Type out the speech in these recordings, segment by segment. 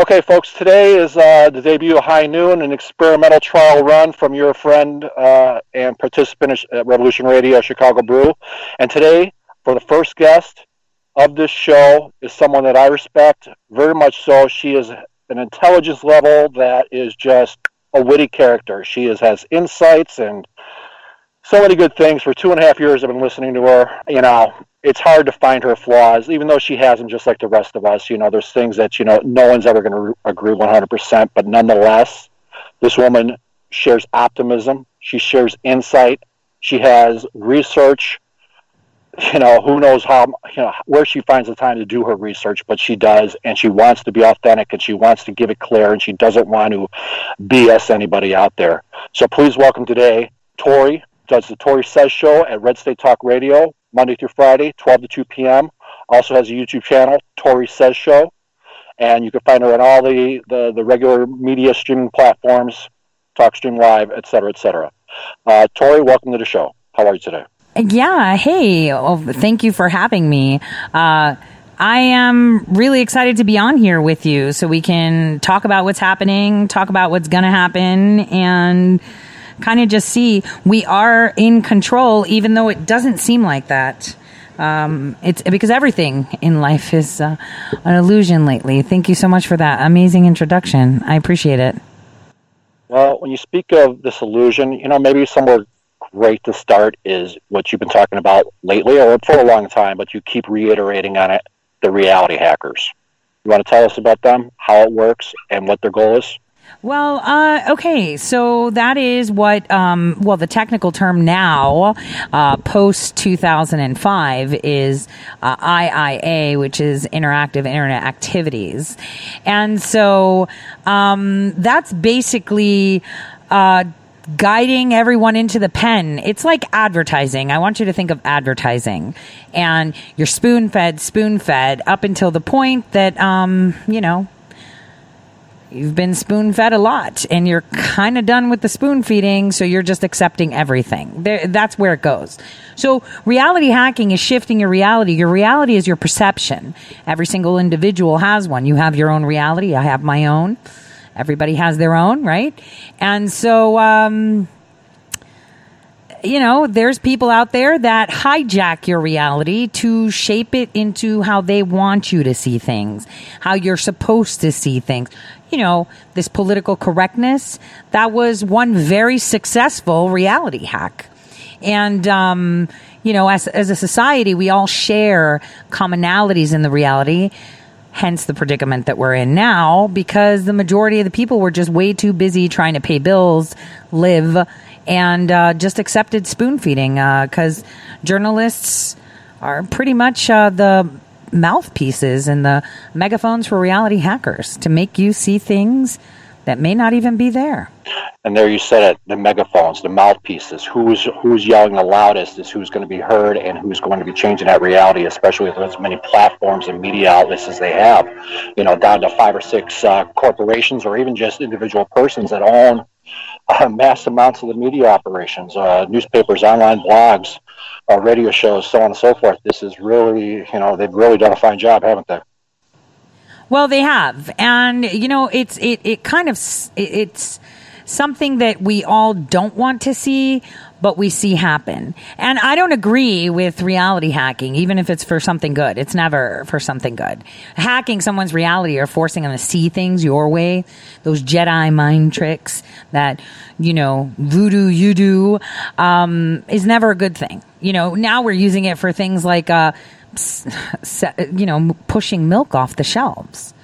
Okay, folks, today is uh, the debut of High Noon, an experimental trial run from your friend uh, and participant at Revolution Radio Chicago Brew. And today, for the first guest of this show, is someone that I respect very much so. She is an intelligence level that is just a witty character. She is, has insights and so many good things. For two and a half years, I've been listening to her. You know, it's hard to find her flaws, even though she has them just like the rest of us. You know, there's things that, you know, no one's ever going to agree 100%, but nonetheless, this woman shares optimism. She shares insight. She has research. You know, who knows how, you know, where she finds the time to do her research, but she does, and she wants to be authentic and she wants to give it clear, and she doesn't want to BS anybody out there. So please welcome today Tore, does the Tore Says Show at Red State Talk Radio Monday through Friday, 12 to 2 p.m. Also has a YouTube channel, Tore Says Show, and you can find her on all the, the, the regular media streaming platforms, TalkStream Live, et cetera, et cetera. Uh, Tore, welcome to the show. How are you today? Yeah. Hey, well, thank you for having me. Uh, I am really excited to be on here with you so we can talk about what's happening, talk about what's going to happen, and kind of just see we are in control, even though it doesn't seem like that. Um, it's because everything in life is uh, an illusion lately. Thank you so much for that amazing introduction. I appreciate it. Well, when you speak of this illusion, you know, maybe somewhere great to start is what you've been talking about lately or for a long time, but you keep reiterating on it the reality hackers. You want to tell us about them, how it works, and what their goal is? Well, uh, okay, so that is what, um, well, the technical term now, uh, post 2005, is uh, IIA, which is Interactive Internet Activities. And so um, that's basically uh, guiding everyone into the pen. It's like advertising. I want you to think of advertising. And you're spoon fed, spoon fed up until the point that, um, you know, you've been spoon fed a lot and you're kind of done with the spoon feeding, so you're just accepting everything. There, that's where it goes. So, reality hacking is shifting your reality. Your reality is your perception. Every single individual has one. You have your own reality, I have my own. Everybody has their own, right? And so, um, you know, there's people out there that hijack your reality to shape it into how they want you to see things, how you're supposed to see things. You know, this political correctness, that was one very successful reality hack. And, um, you know, as, as a society, we all share commonalities in the reality. Hence the predicament that we're in now because the majority of the people were just way too busy trying to pay bills, live, and uh, just accepted spoon feeding because uh, journalists are pretty much uh, the mouthpieces and the megaphones for reality hackers to make you see things that may not even be there. And there you said it, the megaphones, the mouthpieces. Who's who's yelling the loudest is who's going to be heard and who's going to be changing that reality, especially with as many platforms and media outlets as they have. You know, down to five or six uh, corporations or even just individual persons that own uh, mass amounts of the media operations, uh, newspapers, online blogs, uh, radio shows, so on and so forth. This is really, you know, they've really done a fine job, haven't they? Well, they have, and you know, it's it it kind of it's something that we all don't want to see, but we see happen. And I don't agree with reality hacking, even if it's for something good. It's never for something good. Hacking someone's reality or forcing them to see things your way, those Jedi mind tricks that, you know, voodoo you do, um, is never a good thing. You know, now we're using it for things like, uh, you know, pushing milk off the shelves.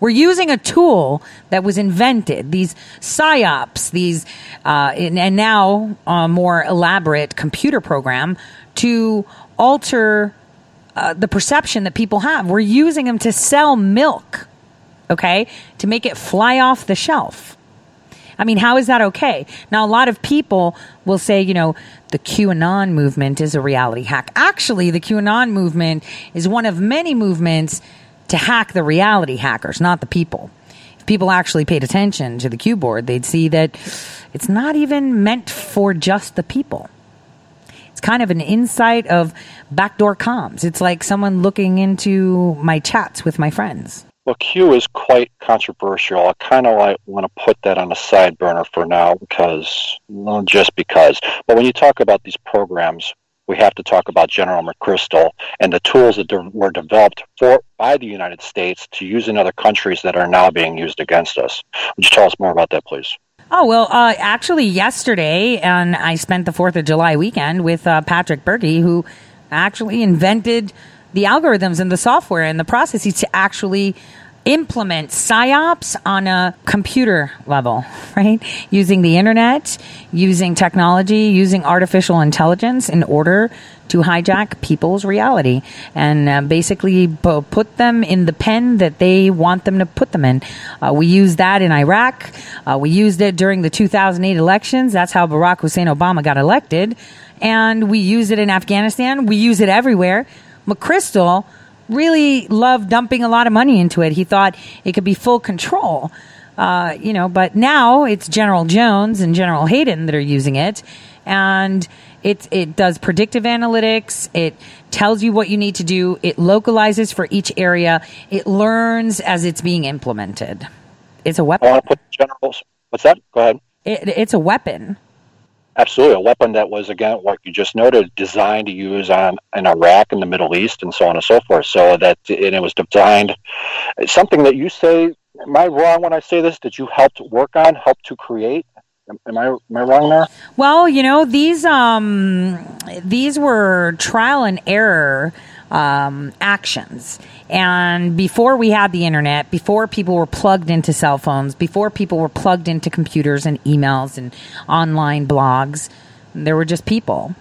We're using a tool that was invented, these psyops, these, uh, and, now a more elaborate computer program to alter uh, the perception that people have. We're using them to sell milk, okay, to make it fly off the shelf. I mean, how is that okay? Now, a lot of people will say, you know, the QAnon movement is a reality hack. Actually, the QAnon movement is one of many movements to hack the reality hackers, not the people. If people actually paid attention to the Q board, they'd see that it's not even meant for just the people. It's kind of an insight of backdoor comms. It's like someone looking into my chats with my friends. Well, Q is quite controversial. I kind of like want to put that on the side burner for now because, well, just because. But when you talk about these programs, we have to talk about General McChrystal and the tools that de- were developed for by the United States to use in other countries that are now being used against us. Would you tell us more about that, please? Oh, well, uh, actually, yesterday, and I spent the 4th of July weekend with uh, Patrick Bergy, who actually invented the algorithms and the software and the processes to actually implement psyops on a computer level, right? Using the internet, using technology, using artificial intelligence in order to hijack people's reality and uh, basically put them in the pen that they want them to put them in. Uh, we used that in Iraq. Uh, we used it during the 2008 elections. That's how Barack Hussein Obama got elected. And we use it in Afghanistan. We use it everywhere. McChrystal really loved dumping a lot of money into it. He thought it could be full control. Uh, you know, but now it's General Jones and General Hayden that are using it, and it it does predictive analytics. It tells you what you need to do. It localizes for each area. It learns as it's being implemented. It's a weapon. I want to put generals. What's that? Go ahead. It, it's a weapon. Absolutely, a weapon that was again what you just noted, designed to use on in Iraq and the Middle East and so on and so forth. So that and it was designed something that you say. Am I wrong when I say this? That you helped work on, helped to create? Am I am I wrong there? Well, you know these um these were trial and error um, actions. And before we had the internet, before people were plugged into cell phones, before people were plugged into computers and emails and online blogs, there were just people.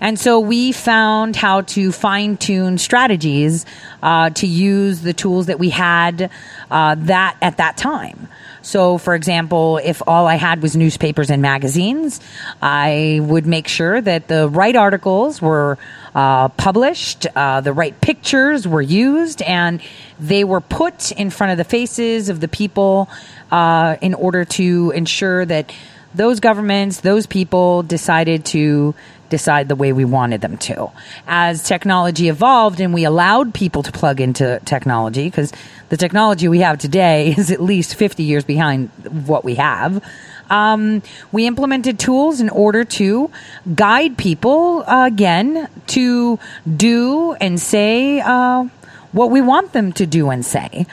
And so we found how to fine tune strategies uh, to use the tools that we had uh, that at that time. So, for example, if all I had was newspapers and magazines, I would make sure that the right articles were uh, published, uh, the right pictures were used, and they were put in front of the faces of the people uh, in order to ensure that those governments, those people decided to decide the way we wanted them to. As technology evolved and we allowed people to plug into technology, because the technology we have today is at least 50 years behind what we have. Um, we implemented tools in order to guide people uh, again to do and say uh, what we want them to do and say.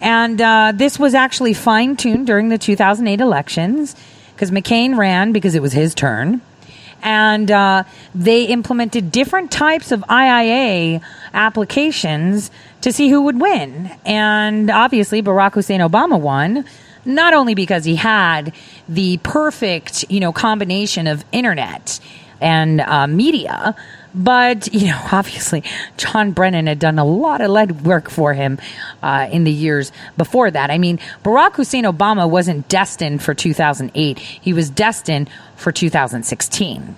And uh, this was actually fine tuned during the 2008 elections because McCain ran because it was his turn and uh, they implemented different types of IIA applications to see who would win. And obviously, Barack Hussein Obama won. Not only because he had the perfect, you know, combination of internet and uh, media, but you know, obviously, John Brennan had done a lot of lead work for him uh, in the years before that. I mean, Barack Hussein Obama wasn't destined for 2008; he was destined for 2016.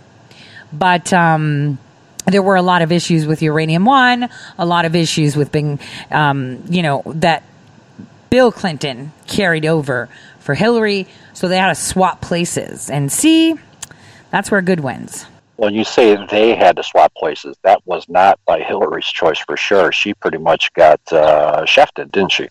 But um, there were a lot of issues with Uranium One, a lot of issues with being, um, you know, that Bill Clinton carried over for Hillary. So they had to swap places. And see, that's where good wins. When you say they had to swap places, that was not by Hillary's choice for sure. She pretty much got uh, shafted, didn't she?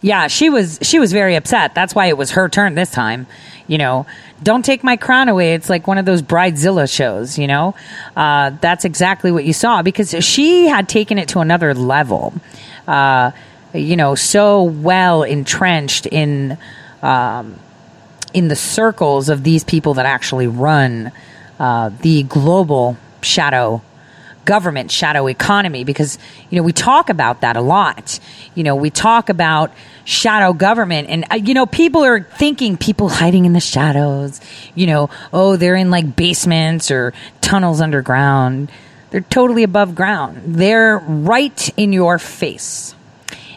Yeah, she was she was very upset. That's why it was her turn this time. You know, don't take my crown away. It's like one of those Bridezilla shows. You know, uh, that's exactly what you saw because she had taken it to another level. Uh, you know, so well entrenched in um, in the circles of these people that actually run uh, the global shadow government shadow economy because you know we talk about that a lot. You know we talk about shadow government and uh, you know people are thinking people hiding in the shadows you know oh they're in like basements or tunnels underground. They're totally above ground. They're right in your face.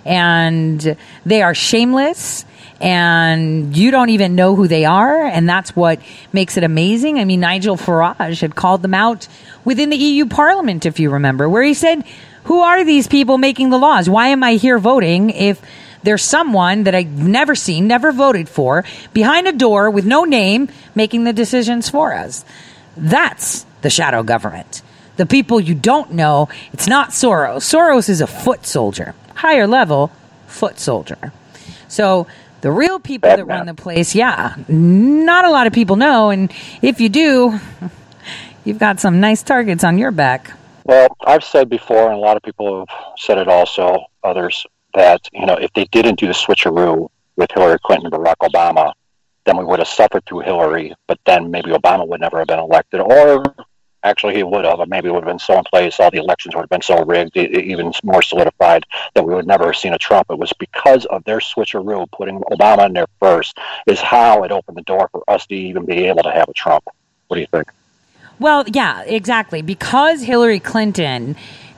And they are shameless and you don't even know who they are and that's what makes it amazing i mean nigel farage had called them out within the eu parliament if you remember where he said who are these people making the laws why am i here voting if there's someone that I've never seen, never voted for, behind a door with no name, making the decisions for us. That's the shadow government. The people you don't know, it's not Soros. Soros is a foot soldier, higher level, foot soldier. So the real people that run the place, yeah, not a lot of people know. And if you do, you've got some nice targets on your back. Well, I've said before, and a lot of people have said it also, others, that, you know, if they didn't do the switcheroo with Hillary Clinton and Barack Obama, then we would have suffered through Hillary, but then maybe Obama would never have been elected, or actually he would have, or maybe it would have been so in place, all the elections would have been so rigged, even more solidified, that we would never have seen a Trump. It was because of their switcheroo, putting Obama in there first, is how it opened the door for us to even be able to have a Trump. What do you think? Well, yeah, exactly. Because Hillary Clinton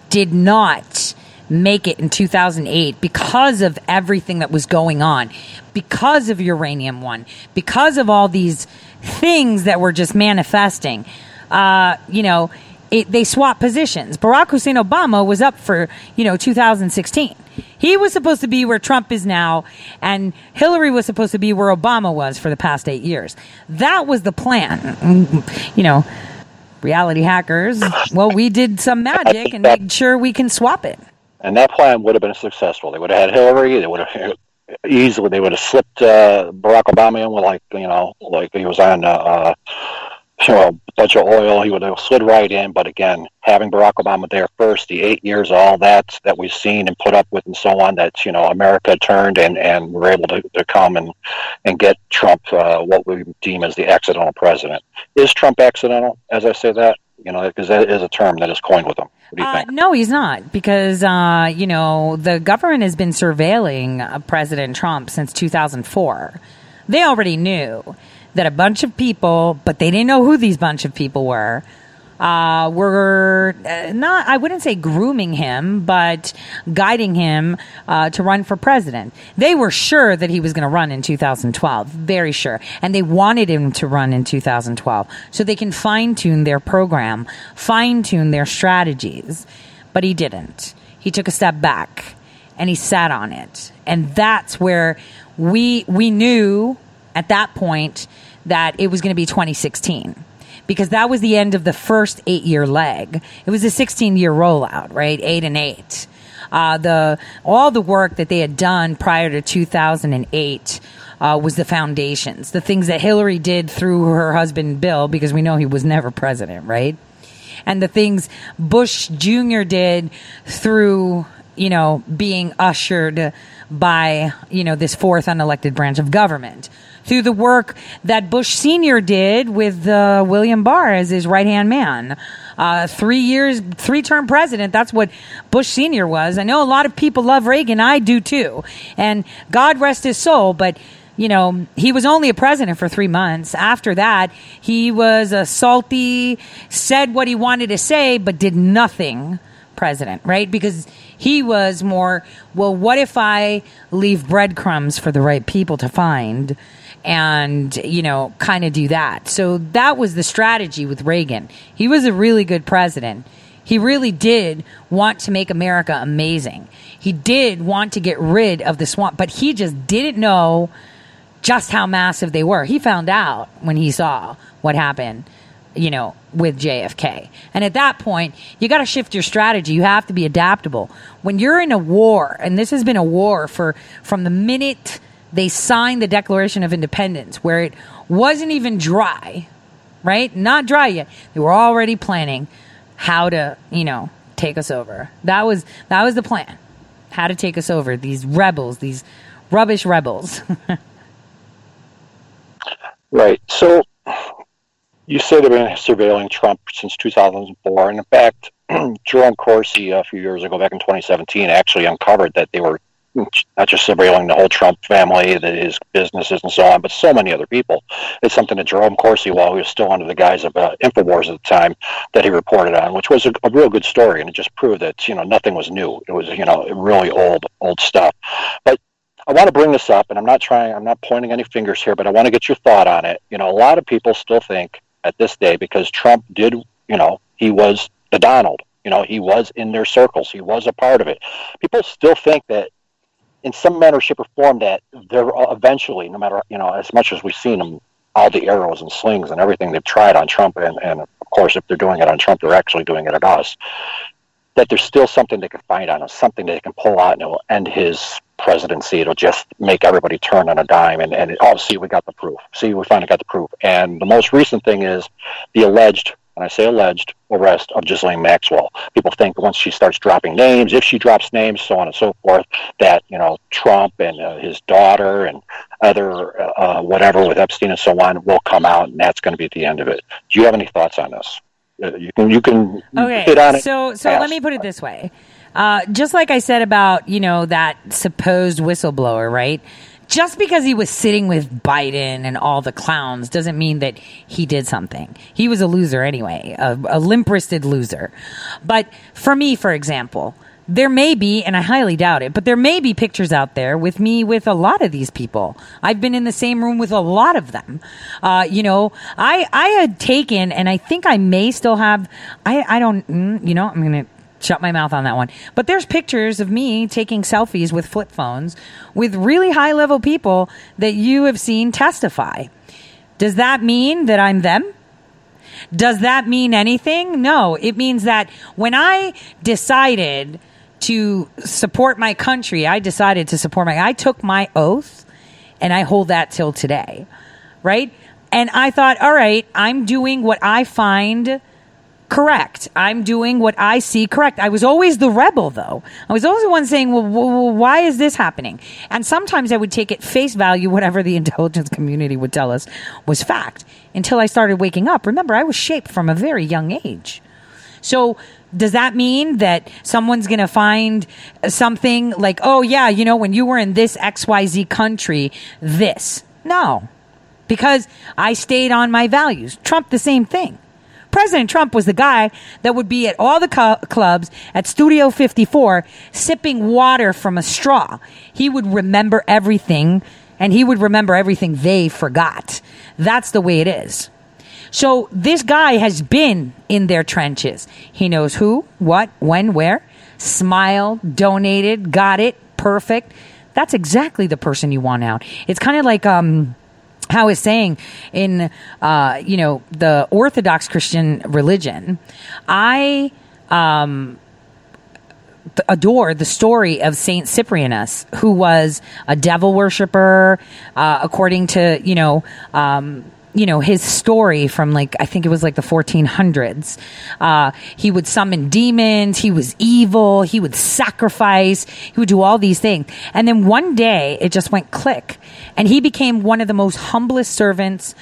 did not make it in 2008 because of everything that was going on, because of Uranium One, because of all these things that were just manifesting. Uh, you know, it, they swapped positions. Barack Hussein Obama was up for, you know, 2016. He was supposed to be where Trump is now, and Hillary was supposed to be where Obama was for the past eight years. That was the plan. You know, reality hackers, well, we did some magic and made sure we can swap it. And that plan would have been successful. They would have had Hillary. They would have easily. They would have slipped uh, Barack Obama in with like you know, like he was on. Uh, uh you know, a bunch of oil, he would have slid right in. But again, having Barack Obama there first, the eight years, all that that we've seen and put up with, and so on, that you know, America turned and and were able to, to come and and get Trump uh, what we deem as the accidental president. Is Trump accidental? As I say that, you know, because that is a term that is coined with him. What do you uh, think? No, he's not, because uh, you know the government has been surveilling uh, President Trump since 2004. They already knew that a bunch of people, but they didn't know who these bunch of people were, uh, were uh, not, I wouldn't say grooming him, but guiding him uh, to run for president. They were sure that he was going to run in 2012, very sure. And they wanted him to run in 2012 so they can fine tune their program, fine tune their strategies. But he didn't. He took a step back and he sat on it. And that's where we, we knew at that point that it was going to be 2016 because that was the end of the first eight year leg. It was a 16 year rollout, right? Eight and eight. Uh, the all the work that they had done prior to 2008 uh, was the foundations, the things that Hillary did through her husband Bill, because we know he was never president, right? And the things Bush Jr. did through you know being ushered by you know this fourth unelected branch of government through the work that Bush Sr. did with uh, William Barr as his right hand man. Uh, three years, three term president. That's what Bush Sr. was. I know a lot of people love Reagan. I do too. And God rest his soul, but you know, he was only a president for three months. After that, he was a salty, said what he wanted to say, but did nothing president, right? Because he was more, well, what if I leave breadcrumbs for the right people to find? And, you know, kind of do that. So that was the strategy with Reagan. He was a really good president. He really did want to make America amazing. He did want to get rid of the swamp, but he just didn't know just how massive they were. He found out when he saw what happened, you know, with JFK. And at that point, you got to shift your strategy. You have to be adaptable. When you're in a war, and this has been a war for from the minute they signed the Declaration of Independence, where it wasn't even dry, right? Not dry yet. They were already planning how to, you know, take us over. That was that was the plan. How to take us over. These rebels, these rubbish rebels. right. So you say they've been surveilling Trump since 2004, and in fact, Jerome Corsi a few years ago, back in 2017, actually uncovered that they were not just surveilling the whole Trump family, his businesses and so on, but so many other people. It's something that Jerome Corsi, while he was still under the guise of uh, Infowars at the time, that he reported on, which was a, a, real good story, and it just proved that you know nothing was new. It was you know really old old stuff. But I want to bring this up, and I'm not trying, I'm not pointing any fingers here, but I want to get your thought on it. You know, a lot of people still think at this day because Trump did, you know, he was the Donald. You know, he was in their circles. He was a part of it. People still think that in some manner, shape, or form that they're uh, eventually, no matter you know, as much as we've seen them, all the arrows and slings and everything they've tried on Trump, and, and of course, if they're doing it on Trump, they're actually doing it at us. That there's still something they can find on us, something they can pull out, and it will end his presidency. It'll just make everybody turn on a dime. And, and oh, see, we got the proof. See, we finally got the proof. And the most recent thing is the alleged, and I say alleged, arrest of Ghislaine Maxwell. People think once she starts dropping names, if she drops names, so on and so forth, that, you know, Trump and uh, his daughter and other uh, whatever with Epstein and so on will come out, and that's going to be the end of it. Do you have any thoughts on this? Uh, you can you can okay. hit on it. So so let me put it this way. Uh, just like I said about you know that supposed whistleblower, right? Just because he was sitting with Biden and all the clowns doesn't mean that he did something. He was a loser anyway, a, a limp wristed loser. But for me, for example, there may be, and I highly doubt it, but there may be pictures out there with me with a lot of these people. I've been in the same room with a lot of them. Uh, you know, I I had taken, and I think I may still have. I I don't. Mm, you know, I'm gonna shut my mouth on that one. But there's pictures of me taking selfies with flip phones with really high level people that you have seen testify. Does that mean that I'm them? Does that mean anything? No. It means that when I decided to support my country, I decided to support my, I took my oath and I hold that till today. Right. And I thought, all right, I'm doing what I find correct. I'm doing what I see correct. I was always the rebel, though. I was always the one saying, well, why is this happening? And sometimes I would take it face value, whatever the intelligence community would tell us was fact, until I started waking up. Remember, I was shaped from a very young age. So, does that mean that someone's going to find something like, oh, yeah, you know, when you were in this XYZ country, this? No, because I stayed on my values. Trump, the same thing. President Trump was the guy that would be at all the co- clubs at Studio 54 sipping water from a straw. He would remember everything and he would remember everything they forgot. That's the way it is. So this guy has been in their trenches. He knows who, what, when, where. Smiled, donated, got it, perfect. That's exactly the person you want out. It's kind of like um how is saying in uh, you know the Orthodox Christian religion, I um, adore the story of Saint Cyprianus, who was a devil worshiper, uh, according to you know. Um, you know his story from like I think it was like the 1400s. Uh, he would summon demons. He was evil. He would sacrifice. He would do all these things. And then one day it just went click, and he became one of the most humblest servants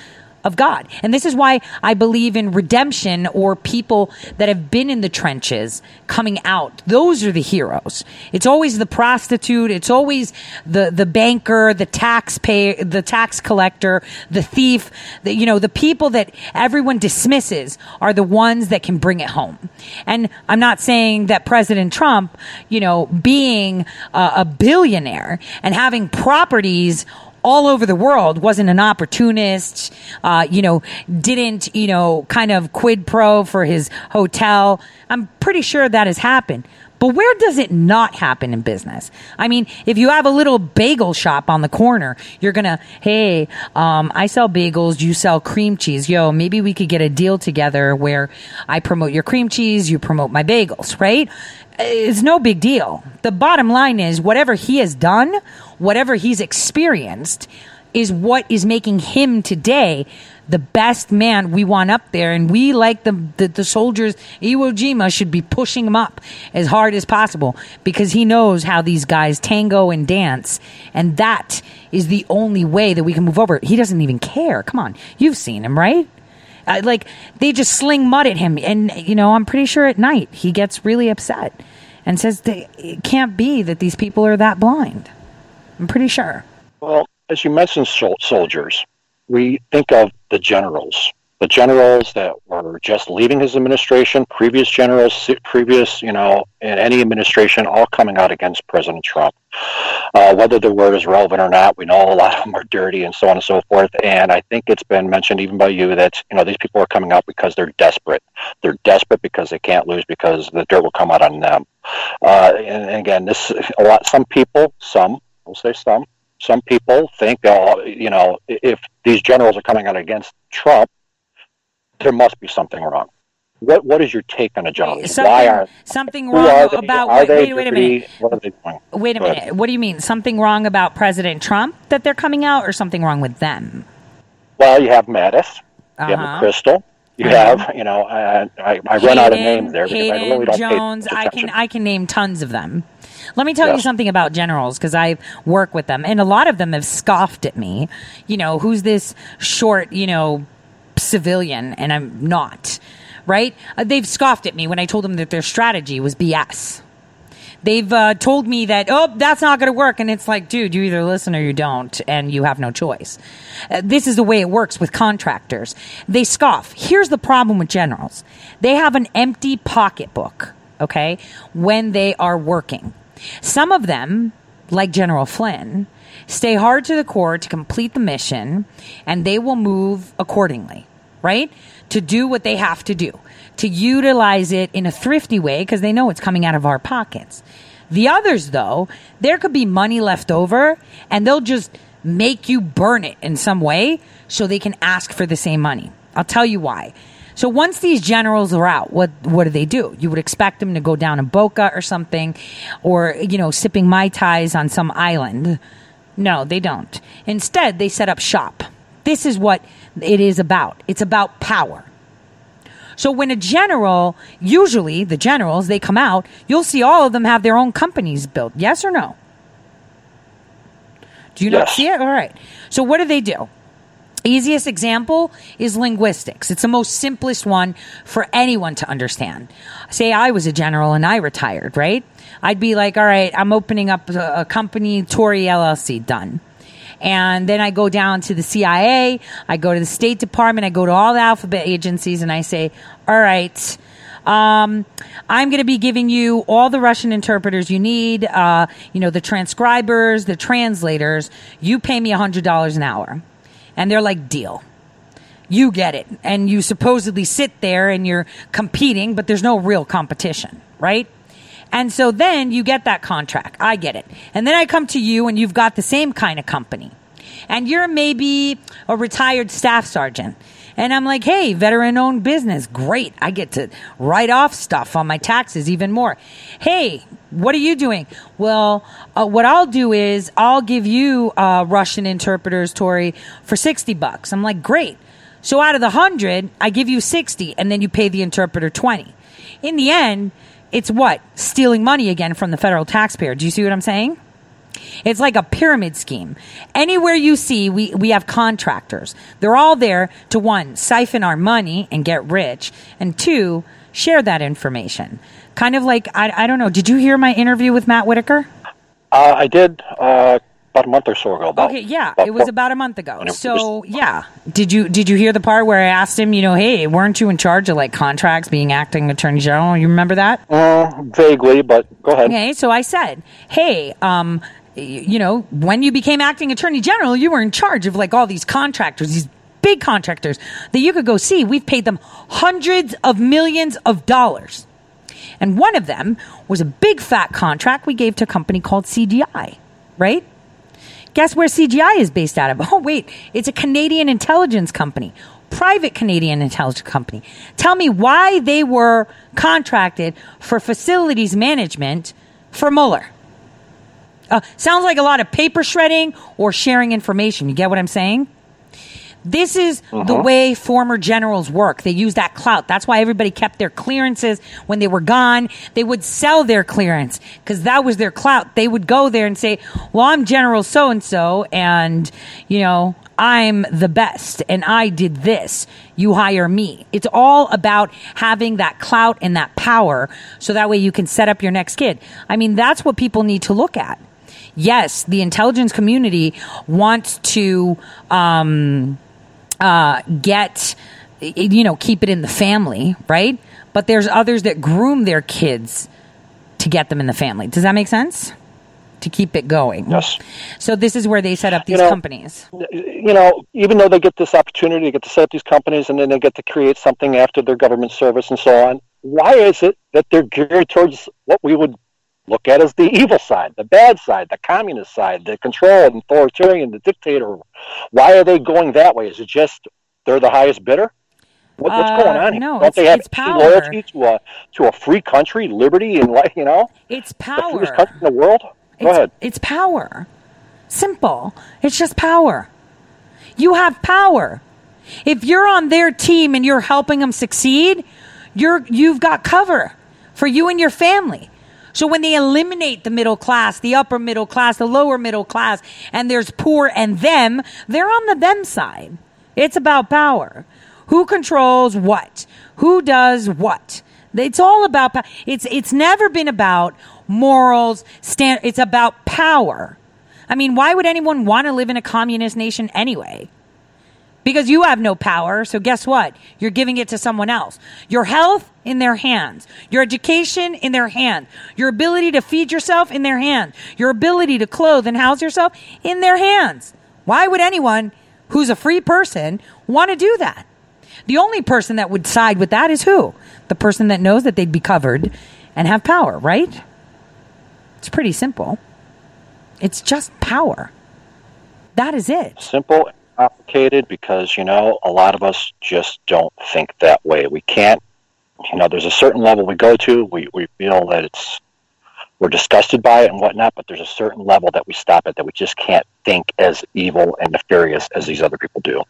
of God. And this is why I believe in redemption or people that have been in the trenches coming out. Those are the heroes. It's always the prostitute. It's always the, the banker, the taxpayer, the tax collector, the thief, the, you know, the people that everyone dismisses are the ones that can bring it home. And I'm not saying that President Trump, you know, being a, a billionaire and having properties all over the world wasn't an opportunist, uh, you know, didn't, you know, kind of quid pro for his hotel. I'm pretty sure that has happened. But where does it not happen in business? I mean, if you have a little bagel shop on the corner, you're gonna, hey, um, I sell bagels, you sell cream cheese. Yo, maybe we could get a deal together where I promote your cream cheese, you promote my bagels, right? It's no big deal. The bottom line is whatever he has done, whatever he's experienced, is what is making him today the best man we want up there. And we, like the, the, the soldiers, Iwo Jima should be pushing him up as hard as possible because he knows how these guys tango and dance. And that is the only way that we can move over. He doesn't even care. Come on. You've seen him, right? Uh, like they just sling mud at him, and you know I'm pretty sure at night he gets really upset and says it can't be that these people are that blind. I'm pretty sure. Well, as you mentioned, sol- soldiers, we think of the generals the generals that were just leaving his administration, previous generals, previous, you know, in any administration, all coming out against President Trump. Uh, whether the word is relevant or not, we know a lot of them are dirty and so on and so forth. And I think it's been mentioned even by you that, you know, these people are coming out because they're desperate. They're desperate because they can't lose because the dirt will come out on them. Uh, and, and again, this, a lot, some people, some, we'll say some, some people think, oh, you know, if these generals are coming out against Trump, there must be something wrong. what what is your take on a general? Something, Why are something wrong are they? about Are wait, they wait, wait a minute. What are they doing? Wait a Go ahead. minute. What do you mean? Something wrong about President Trump that they're coming out, or something wrong with them? Well, you have Mattis, you have Uh-huh. You Uh-huh. have you know I I, I run out of names there because I Hayden, really don't Jones. I can. I can name tons of them. Let me tell you something about generals because I work with them, and a lot of them have scoffed at me. You know, who's this short, you know, civilian, and I'm not. Right? Uh, they've scoffed at me when I told them that their strategy was BS. They've uh, told me that, oh, that's not going to work. And it's like, dude, you either listen or you don't, and you have no choice. Uh, this is the way it works with contractors. They scoff. Here's the problem with generals they have an empty pocketbook, okay, when they are working. Some of them, like General Flynn, stay hard to the core to complete the mission, and they will move accordingly, right? To do what they have to do, to utilize it in a thrifty way because they know it's coming out of our pockets. The others, though, there could be money left over and they'll just make you burn it in some way so they can ask for the same money. I'll tell you why. So once these generals are out, what what do they do? You would expect them to go down in Boca or something, or you know, sipping mai tais on some island. No, they don't. Instead, they set up shop. This is what it is about. It's about power. So when a general, usually the generals, they come out, you'll see all of them have their own companies built. Yes or no? Do you not see it? All right. So what do they do? Easiest example is linguistics. It's the most simplest one for anyone to understand. Say I was a general and I retired, right? I'd be like, all right, I'm opening up a, a company, Tore LLC, done. And then I go down to the CIA, I go to the State Department, I go to all the alphabet agencies, and I say, all right, um, I'm going to be giving you all the Russian interpreters you need, uh, you know, the transcribers, the translators. You pay me $100 an hour. And they're like, deal. You get it. And you supposedly sit there and you're competing, but there's no real competition, right? And so then you get that contract. I get it. And then I come to you and you've got the same kind of company. And you're maybe a retired staff sergeant. And I'm like, hey, veteran owned business. Great. I get to write off stuff on my taxes even more. Hey, what are you doing? Well, uh, what I'll do is I'll give you uh, Russian interpreters, Tore, for 60 bucks. I'm like, great. So out of the 100, I give you 60 and then you pay the interpreter 20. In the end, it's what? Stealing money again from the federal taxpayer. Do you see what I'm saying? It's like a pyramid scheme. Anywhere you see, we, we have contractors. They're all there to one, siphon our money and get rich, and two, share that information. Kind of like, I, I don't know, did you hear my interview with Matt Whitaker? Uh, I did uh, about a month or so ago. About, Okay, yeah, about it was four- about a month ago. So, yeah, did you did you hear the part where I asked him, you know, hey, weren't you in charge of like contracts, being acting attorney general? You remember that? Uh, vaguely, but go ahead. Okay, so I said, hey, um, you know, when you became acting attorney general, you were in charge of like all these contractors, these big contractors that you could go see. We've paid them hundreds of millions of dollars. And one of them was a big fat contract we gave to a company called CGI, right? Guess where CGI is based out of? Oh, wait, it's a Canadian intelligence company, private Canadian intelligence company. Tell me why they were contracted for facilities management for Mueller. Uh, sounds like a lot of paper shredding or sharing information. You get what I'm saying? This is the way former generals work. They use that clout. That's why everybody kept their clearances when they were gone. They would sell their clearance because that was their clout. They would go there and say, well, I'm General so and so and, you know, I'm the best and I did this. You hire me. It's all about having that clout and that power so that way you can set up your next kid. I mean, that's what people need to look at. Yes, the intelligence community wants to, um, uh, get, you know, keep it in the family, right? But there's others that groom their kids to get them in the family. Does that make sense? To keep it going. Yes. So this is where they set up these You know- companies. You know, even though they get this opportunity, they get to set up these companies, and then they get to create something after their government service and so on. Why is it that they're geared towards what we would look at as the evil side, the bad side, the communist side, the control, and authoritarian, the dictator? Why are they going that way? Is it just they're the highest bidder? What, what's Uh, going on here? no, Don't they have it's power. loyalty to a to a free country, liberty, and like you know, It's power. the freest country in the world? Go It's, ahead. it's power. Simple. It's just power. You have power. If you're on their team and you're helping them succeed, you're you've got cover for you and your family. So when they eliminate the middle class, the upper middle class, the lower middle class, and there's poor and them, they're on the them side. It's about power. Who controls what? Who does what? It's all about pa- it's it's never been about morals, stand it's about power. I mean, why would anyone want to live in a communist nation anyway? Because you have no power, so guess what? You're giving it to someone else. Your health in their hands. Your education in their hands. Your ability to feed yourself in their hands. Your ability to clothe and house yourself in their hands. Why would anyone who's a free person want to do that? The only person that would side with that is who? The person that knows that they'd be covered and have power, right? It's pretty simple. It's just power. That is it. simple complicated because you know a lot of us just don't think that way we can't you know there's a certain level we go to we, we feel that it's we're disgusted by it and whatnot but there's a certain level that we stop at that we just can't think as evil and nefarious as these other people do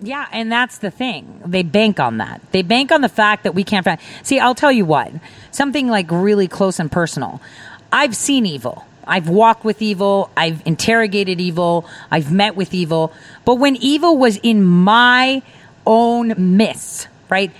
Yeah, and that's the thing. They bank on that. They bank on the fact that we can't find. See, I'll tell you what. Something like really close and personal. I've seen evil. I've walked with evil. I've interrogated evil. I've met with evil. But when evil was in my own midst, right?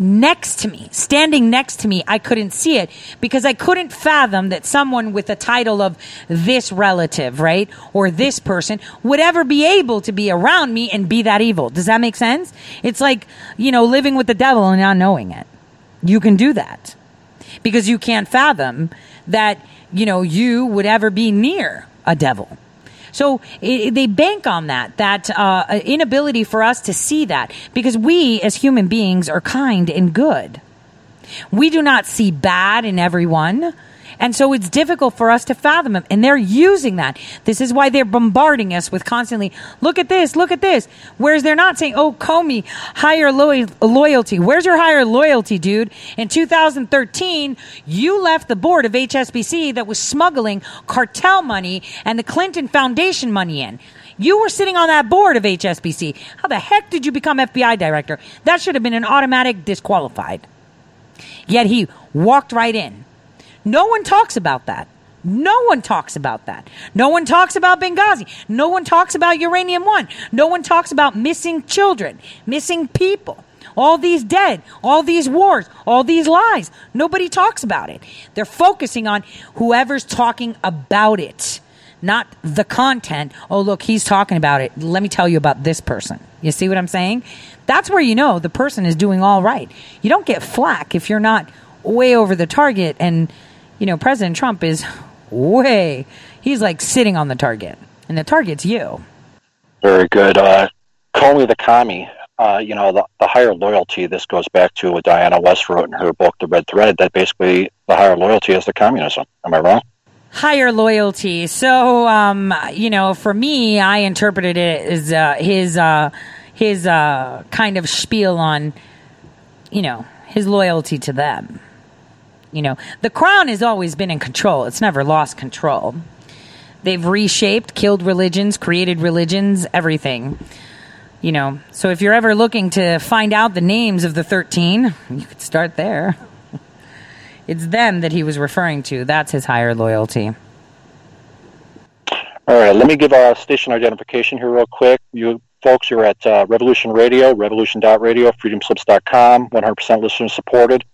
Next to me, standing next to me, I couldn't see it because I couldn't fathom that someone with a title of this relative, right? Or this person would ever be able to be around me and be that evil. Does that make sense? It's like, you know, living with the devil and not knowing it. You can do that because you can't fathom that, you know, you would ever be near a devil. So it, they bank on that, that uh, inability for us to see that because we as human beings are kind and good. We do not see bad in everyone. And so it's difficult for us to fathom them. And they're using that. This is why they're bombarding us with constantly, look at this, look at this. Whereas they're not saying, oh, Comey, higher lo- loyalty. Where's your higher loyalty, dude? In 2013, you left the board of HSBC that was smuggling cartel money and the Clinton Foundation money in. You were sitting on that board of HSBC. How the heck did you become FBI director? That should have been an automatic disqualified. Yet he walked right in. No one talks about that. No one talks about that. No one talks about Benghazi. No one talks about Uranium One. No one talks about missing children, missing people, all these dead, all these wars, all these lies. Nobody talks about it. They're focusing on whoever's talking about it, not the content. Oh, look, he's talking about it. Let me tell you about this person. You see what I'm saying? That's where you know the person is doing all right. You don't get flack if you're not way over the target and you know, President Trump is way, he's like sitting on the target, and the target's you. very good uh, me the commie uh, you know the, the higher loyalty this goes back to what diana west wrote in her book the red thread that basically the higher loyalty is the communism am i wrong Higher loyalty. So, um, you know, for me, I interpreted it as uh, his uh, his uh, kind of spiel on, you know, his loyalty to them. You know, the crown has always been in control. It's never lost control. They've reshaped, killed religions, created religions, everything. You know, so if you're ever looking to find out the names of the 13, you could start there. It's them that he was referring to. That's his higher loyalty. All right, let me give a station identification here real quick. You folks you're at uh, Revolution Radio, revolution.radio, freedomslips.com, 100% listener supported.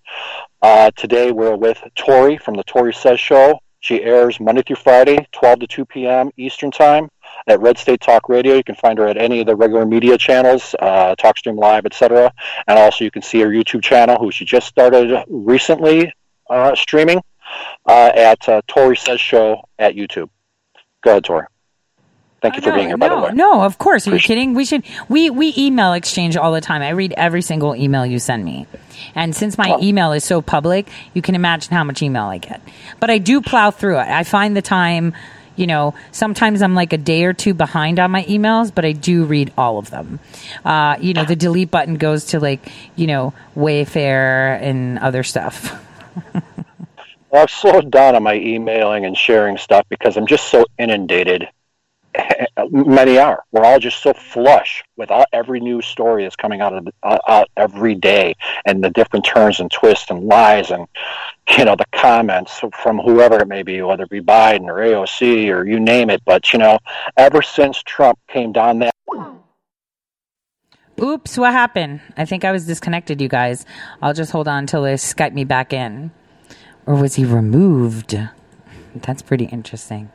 Uh, today we're with Tore from the Tore Says Show. She airs Monday through Friday, 12 to 2 p.m. Eastern Time at Red State Talk Radio. You can find her at any of the regular media channels, uh, TalkStream Live, etc. And also you can see her YouTube channel, who she just started recently uh, streaming uh, at uh, Tore Says Show at YouTube. Go ahead, Tore. Thank you for being here, by no, the way. No, of course. Are you Appreciate- kidding? We should we we email exchange all the time. I read every single email you send me. And since my Oh. email is so public, you can imagine how much email I get. But I do plow through it. I find the time, you know, sometimes I'm like a day or two behind on my emails, but I do read all of them. Uh, you know, the delete button goes to like, you know, Wayfair and other stuff. well, I've slowed down on my emailing and sharing stuff because I'm just so inundated many are. We're all just so flush with all, every new story that's coming out of uh, out every day, and the different turns and twists and lies, and you know the comments from whoever it may be, whether it be Biden or AOC or you name it. But you know, ever since Trump came down that. Oops, what happened? I think I was disconnected, you guys. I'll just hold on until they Skype me back in. Or was he removed? That's pretty interesting.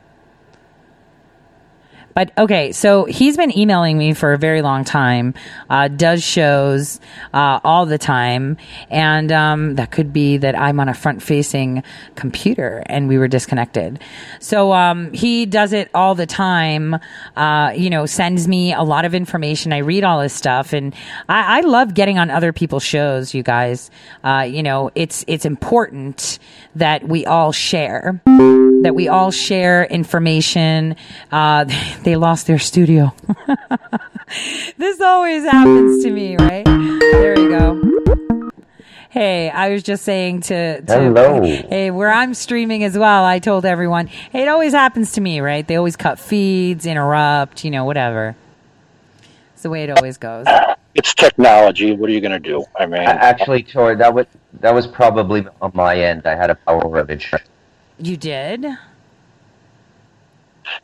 But okay, so he's been emailing me for a very long time, uh, does shows uh, all the time, and um, that could be that I'm on a front facing computer and we were disconnected. So um, he does it all the time, uh, you know, sends me a lot of information. I read all his stuff, and I, I love getting on other people's shows, you guys. Uh, you know, it's, it's important that we all share that we all share information. They lost their studio. this always happens to me, right? There we go. Hey, I was just saying to, to Hello. hey, where I'm streaming as well, I told everyone, hey, it always happens to me, right? They always cut feeds, interrupt, you know, whatever. It's the way it always goes. It's technology. What are you going to do? I mean, Actually, Tore, that was that was probably on my end. I had a power outage. You did?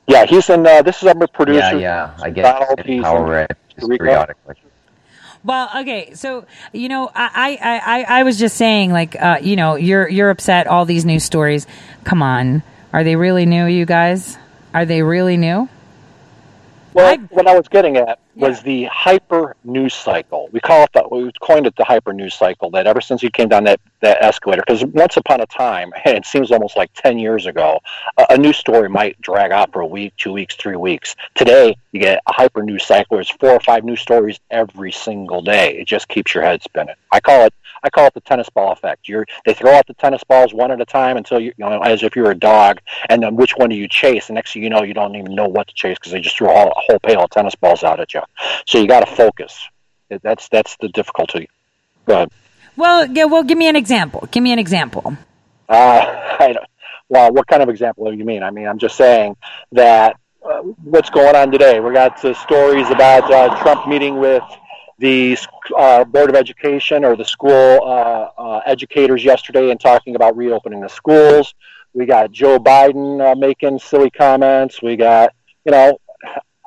Yeah, he's in. Uh, this is our producer. Yeah, yeah. I get Donald, it he's power in outages periodically. Well, okay, so you know, I, I, I, I was just saying, like, uh, you know, you're you're upset. All these news stories. Come on, are they really new, you guys? Are they really new? Well, I- what I was getting at was Yeah. the hyper news cycle. We call it the, we coined it the hyper news cycle. That ever since you came down that, that escalator, because once upon a time, and it seems almost like ten years ago, a, a story might drag out for a week, two weeks, three weeks. Today, you get a hyper news cycle. It's four or five news stories every single day. It just keeps your head spinning. I call it I call it the tennis ball effect. You're they throw out the tennis balls one at a time until you, you know as if you're a dog, and then which one do you chase? The next thing you know, you don't even know what to chase because they just threw a whole, a whole pail of tennis balls out at you. So you got to focus. That's that's the difficulty. Go ahead. Well, yeah, well, give me an example. Give me an example. Uh, I don't, well, what kind of example do you mean? I mean, I'm just saying that uh, what's going on today. We got uh, stories about uh, Trump meeting with the uh, Board of Education or the school uh, uh, educators yesterday and talking about reopening the schools. We got Joe Biden uh, making silly comments. We got, you know,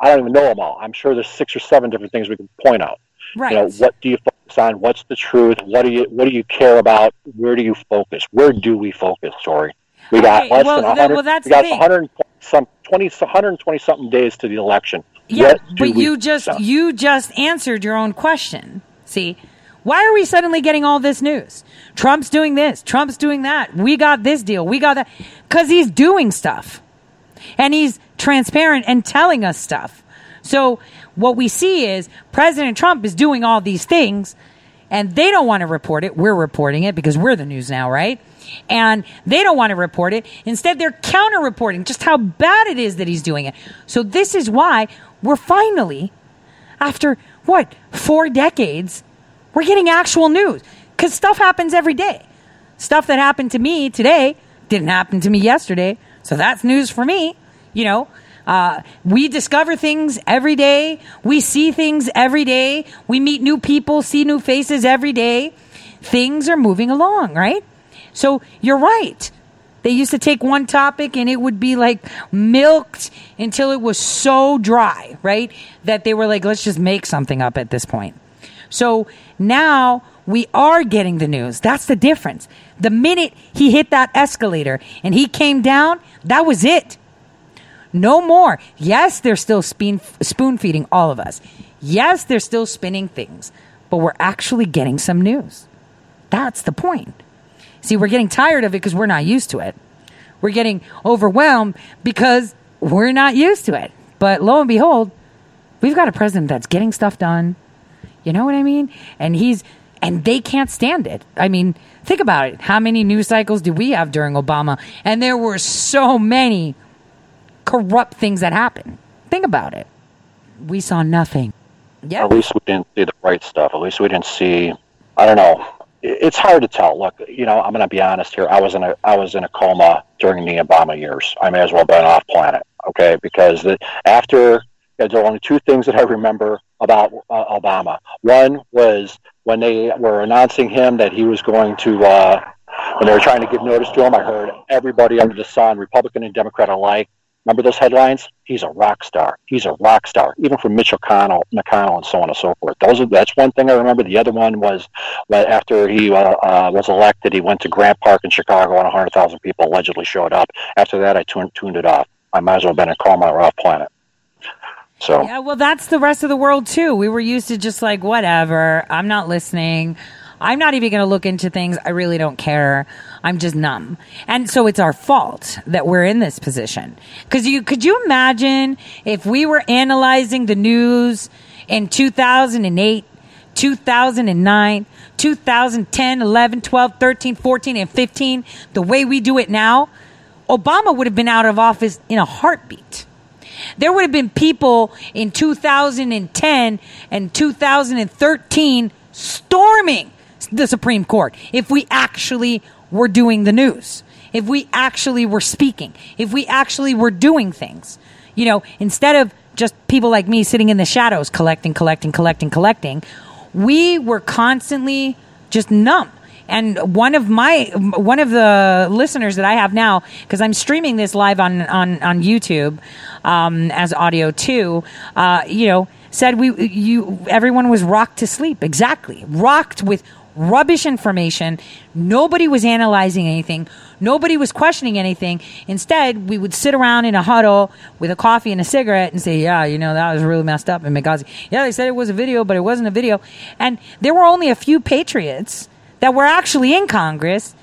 I don't even know them all. I'm sure there's six or seven different things we can point out. Right. You know, what do you on? What's the truth? What do you What do you care about? Where do you focus? Where do we focus? Sorry, we got Okay, less well, than th- 100. well, that's we got 100 some 20 120 something days to the election. Yeah, but you just on? you just answered your own question. See, why are we suddenly getting all this news? Trump's doing this. Trump's doing that. We got this deal. We got that because he's doing stuff, and he's transparent and telling us stuff. So what we see is President Trump is doing all these things, and they don't want to report it. We're reporting it because we're the news now, right? And they don't want to report it. Instead, they're counter reporting just how bad it is that he's doing it. So, this is why we're finally, after what, four decades, we're getting actual news. Because stuff happens every day. Stuff that happened to me today didn't happen to me yesterday. So, that's news for me. You know, uh, we discover things every day. We see things every day. We meet new people, see new faces every day. Things are moving along, right? So you're right. They used to take one topic and it would be like milked until it was so dry, right? That they were like, let's just make something up at this point. So now we are getting the news. That's the difference. The minute he hit that escalator and he came down, that was it. No more. Yes, they're still spoon, spoon feeding all of us. Yes, they're still spinning things, but we're actually getting some news. That's the point. See, we're getting tired of it because we're not used to it. We're getting overwhelmed because we're not used to it. But lo and behold, we've got a president that's getting stuff done. You know what I mean? And he's and they can't stand it. I mean, think about it. How many news cycles did we have during Obama? And there were so many corrupt things that happen. Think about it. We saw nothing. Yeah. At least we didn't see the right stuff. At least we didn't see. I don't know. It's hard to tell. Look, you know, I'm going to be honest here. I was in a I was in a coma during the Obama years. I may as well have been off planet. Okay, because the, after there are only two things that I remember about uh, Obama. One was when they were announcing him that he was going to, uh, when they were trying to give notice to him, I heard everybody under the sun, Republican and Democrat alike, Remember those headlines? He's a rock star. He's a rock star. Even from Mitch McConnell, McConnell, and so on and so forth. Those are, that's one thing I remember. The other one was after he uh, uh, was elected, he went to Grant Park in Chicago, and 100,000 people allegedly showed up. After that, I tuned, tuned it off. I might as well have been in coma or off planet. So yeah, well, that's the rest of the world too. We were used to just like whatever. I'm not listening. I'm not even going to look into things. I really don't care. I'm just numb. And so it's our fault that we're in this position. Cause you, could you imagine if we were analyzing the news in 2008, 2009, 2010, 11, 12, 13, 14, and 15, the way we do it now, Obama would have been out of office in a heartbeat. There would have been people in 2010 and 2013 storming the Supreme Court if we actually were doing the news, if we actually were speaking, if we actually were doing things. You know, instead of just people like me sitting in the shadows collecting, collecting, collecting, collecting, we were constantly just numb. And one of my one of the listeners that I have now, because I'm streaming this live on on on YouTube um, as audio too, uh, you know, said we you everyone was rocked to sleep exactly rocked with rubbish information. Nobody was analyzing anything. Nobody was questioning anything. Instead, we would sit around in a huddle with a coffee and a cigarette and say, yeah, you know, that was really messed up in Benghazi. Yeah, they said it was a video, but it wasn't a video. And there were only a few patriots that were actually in Congress,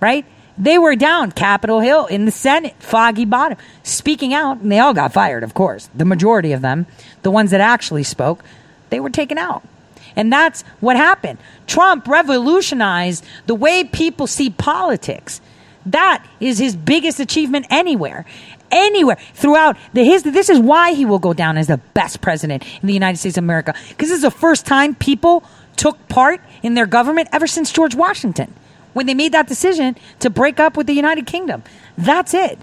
right? They were down Capitol Hill in the Senate, Foggy Bottom, speaking out, and they all got fired, of course. The majority of them, the ones that actually spoke, they were taken out. And that's what happened. Trump revolutionized the way people see politics. That is his biggest achievement anywhere. Anywhere throughout the his this is why he will go down as the best president in the United States of America. Because this is the first time people took part in their government ever since George Washington. When they made that decision to break up with the United Kingdom. That's it.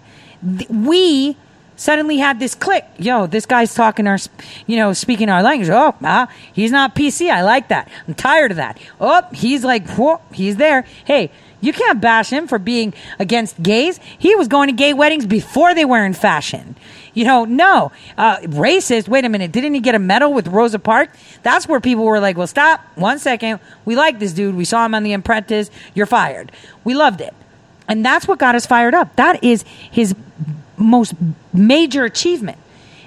We suddenly had this click. Yo, this guy's talking our, you know, speaking our language. Oh, ah, he's not PC. I like that. I'm tired of that. Oh, he's like, whoa, he's there. Hey, you can't bash him for being against gays. He was going to gay weddings before they were in fashion. You know, no, uh, racist. Wait a minute. Didn't he get a medal with Rosa Parks? That's where people were like, well, stop one second. We like this dude. We saw him on The Apprentice. You're fired. We loved it. And that's what got us fired up. That is his most major achievement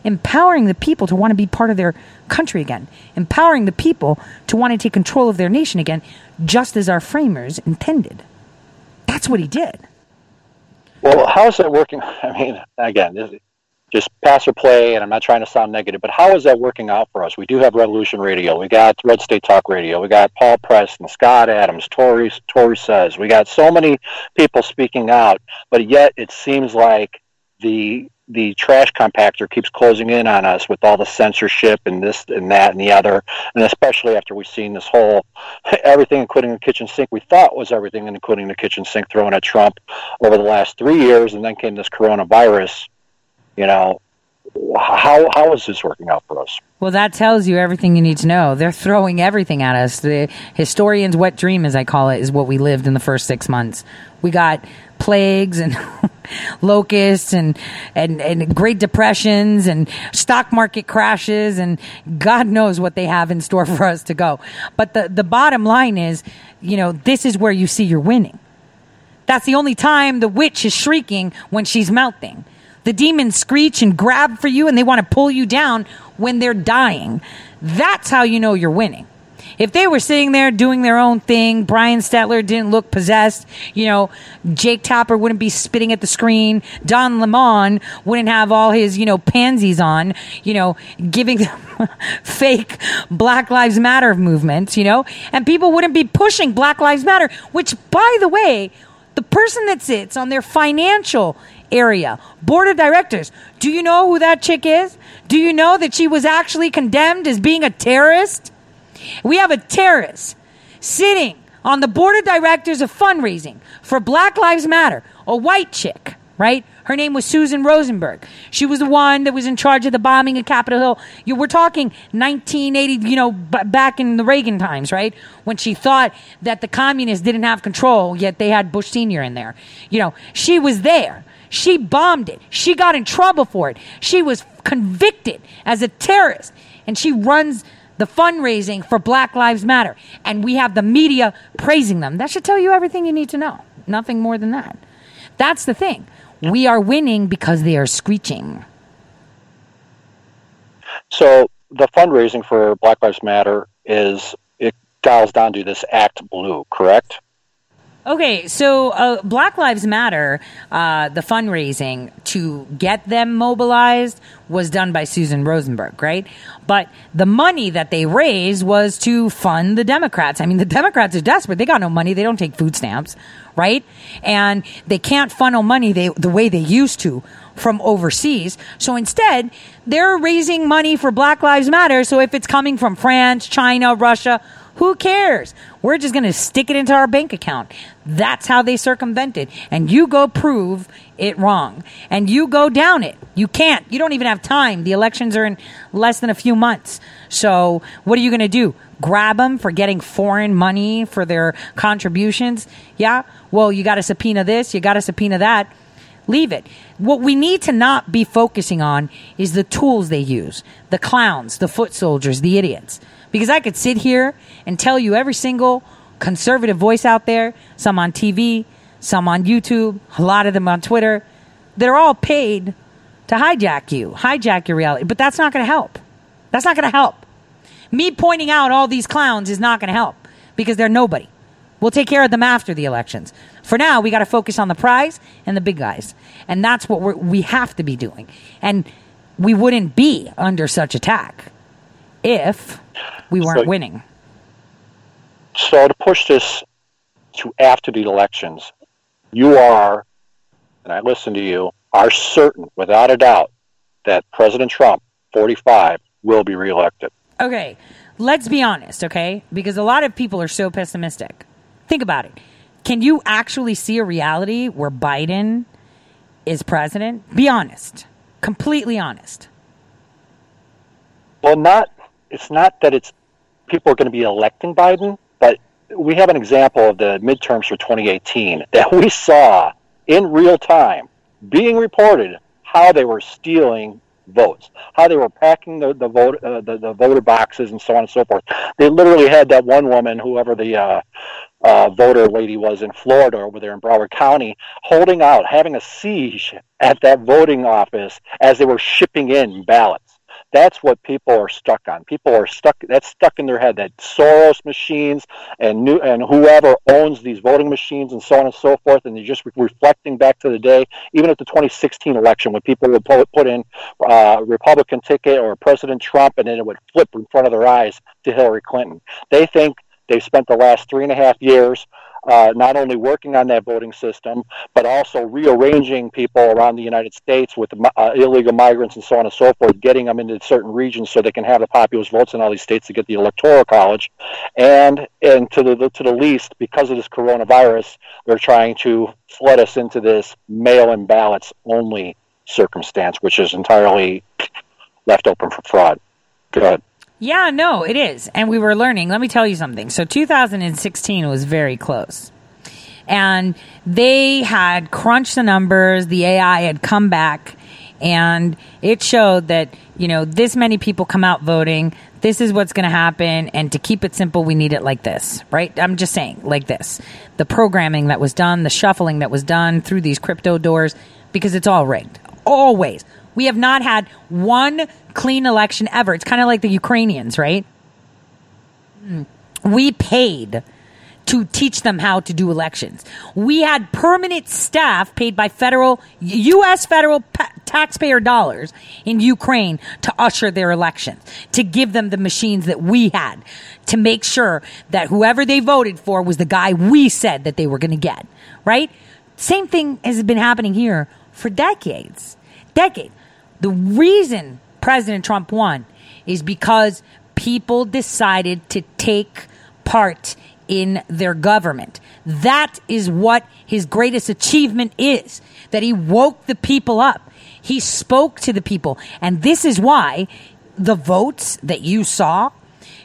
empowering the people to want to be part of their country again, empowering the people to want to take control of their nation again, just as our framers intended. That's what he did. Well, how is that working? I mean, again, just pass or play, and I'm not trying to sound negative, but how is that working out for us? We do have Revolution Radio, we got Red State Talk Radio, we got Paul Preston, Scott Adams, Tore, Tore says, we got so many people speaking out, but yet it seems like the the trash compactor keeps closing in on us with all the censorship and this and that and the other, and especially after we've seen this whole everything, including the kitchen sink, we thought was everything, including the kitchen sink, thrown at Trump over the last three years, and then came this coronavirus. You know, how how is this working out for us? Well, that tells you everything you need to know. They're throwing everything at us. The historian's wet dream, as I call it, is what we lived in the first six months. We got plagues and locusts and, and, and great depressions and stock market crashes and God knows what they have in store for us to go. But the, the bottom line is, you know, this is where you see you're winning. That's the only time the witch is shrieking when she's melting. The demons screech and grab for you and they want to pull you down when they're dying. That's how you know you're winning. If they were sitting there doing their own thing, Brian Stelter didn't look possessed, you know, Jake Tapper wouldn't be spitting at the screen, Don Lemon wouldn't have all his, you know, pansies on, you know, giving fake Black Lives Matter movements, you know, and people wouldn't be pushing Black Lives Matter, which, by the way, the person that sits on their financial area. Board of directors. Do you know who that chick is? Do you know that she was actually condemned as being a terrorist? We have a terrorist sitting on the board of directors of fundraising for Black Lives Matter, a white chick, right? Her name was Susan Rosenberg. She was the one that was in charge of the bombing at Capitol Hill. You, we're talking 1980, you know, b- back in the Reagan times, right? When she thought that the communists didn't have control, yet they had Bush Sr. in there. You know, she was there. She bombed it. She got in trouble for it. She was convicted as a terrorist. And she runs the fundraising for Black Lives Matter. And we have the media praising them. That should tell you everything you need to know. Nothing more than that. That's the thing. We are winning because they are screeching. So the fundraising for Black Lives Matter is it dials down to this ActBlue, correct? Okay, so uh, Black Lives Matter, uh, the fundraising to get them mobilized was done by Susan Rosenberg, right? But the money that they raised was to fund the Democrats. I mean, the Democrats are desperate. They got no money. They don't take food stamps, right? And they can't funnel money they, the way they used to from overseas. So instead, they're raising money for Black Lives Matter. So if it's coming from France, China, Russia, who cares? We're just going to stick it into our bank account. That's how they circumvent it. And you go prove it wrong. And you go down it. You can't. You don't even have time. The elections are in less than a few months. So what are you going to do? Grab them for getting foreign money for their contributions? Yeah? Well, you got to subpoena this, you got to subpoena that. Leave it. What we need to not be focusing on is the tools they use the clowns, the foot soldiers, the idiots. Because I could sit here and tell you every single conservative voice out there, some on TV, some on YouTube, a lot of them on Twitter, they're all paid to hijack you, hijack your reality. But that's not going to help. That's not going to help. Me pointing out all these clowns is not going to help because they're nobody. We'll take care of them after the elections. For now, we got to focus on the prize and the big guys. And that's what we have to be doing. And we wouldn't be under such attack if we weren't So- winning. So to push this to after the elections, you are, and I listen to you, are certain, without a doubt, that President Trump, 45, will be reelected. Okay, let's be honest, okay? Because a lot of people are so pessimistic. Think about it. Can you actually see a reality where Biden is president? Be honest. Completely honest. Well, not. It's not that it's people are going to be electing Biden, but we have an example of the midterms for 2018 that we saw in real time being reported how they were stealing votes, how they were packing the the vote uh, the, the voter boxes and so on and so forth. They literally had that one woman, whoever the uh, uh, voter lady was in Florida over there in Broward County, holding out, having a siege at that voting office as they were shipping in ballots. That's what people are stuck on. People are stuck. That's stuck in their head. That Soros machines and new and whoever owns these voting machines and so on and so forth, and they're just re- reflecting back to the day, even at the 2016 election, when people would put, put in uh, Republican ticket or President Trump, and then it would flip in front of their eyes to Hillary Clinton. They think they've spent the last three and a half years uh, not only working on that voting system, but also rearranging people around the United States with uh, illegal migrants and so on and so forth, getting them into certain regions so they can have the populous votes in all these states to get the electoral college, and and to the to the least, because of this coronavirus, they're trying to flood us into this mail-in ballots only circumstance, which is entirely left open for fraud. Go ahead. Yeah, no, it is. And we were learning. Let me tell you something. So 2016 was very close. And they had crunched the numbers, the AI had come back, and it showed that, you know, this many people come out voting. This is what's going to happen. And to keep it simple, we need it like this, right? I'm just saying, like this. The programming that was done, the shuffling that was done through these crypto doors, because it's all rigged. Always. We have not had one clean election ever. It's kind of like the Ukrainians, right? Hmm. We paid to teach them how to do elections. We had permanent staff paid by federal, U.S. federal pa- taxpayer dollars in Ukraine to usher their elections, to give them the machines that we had, to make sure that whoever they voted for was the guy we said that they were going to get, right? Same thing has been happening here for decades. Decades. The reason President Trump won is because people decided to take part in their government. That is what his greatest achievement is that he woke the people up. He spoke to the people. And this is why the votes that you saw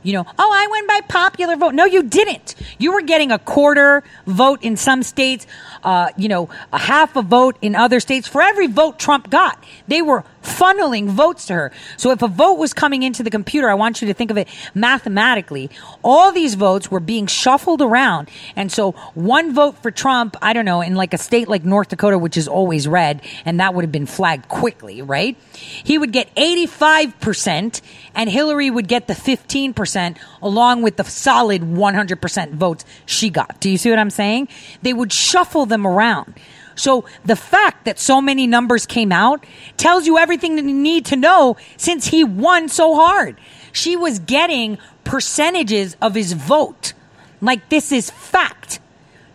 you know, oh, I went by popular vote. No, you didn't. You were getting a quarter vote in some states, uh, you know, a half a vote in other states for every vote Trump got. They were funneling votes to her. So if a vote was coming into the computer, I want you to think of it mathematically. All these votes were being shuffled around. And so one vote for Trump, I don't know, in like a state like North Dakota, which is always red, and that would have been flagged quickly, right? He would get 85% and Hillary would get the 15% along with the solid 100% votes she got. Do you see what I'm saying? They would shuffle them around. So the fact that so many numbers came out tells you everything that you need to know since he won so hard. She was getting percentages of his vote. Like this is fact.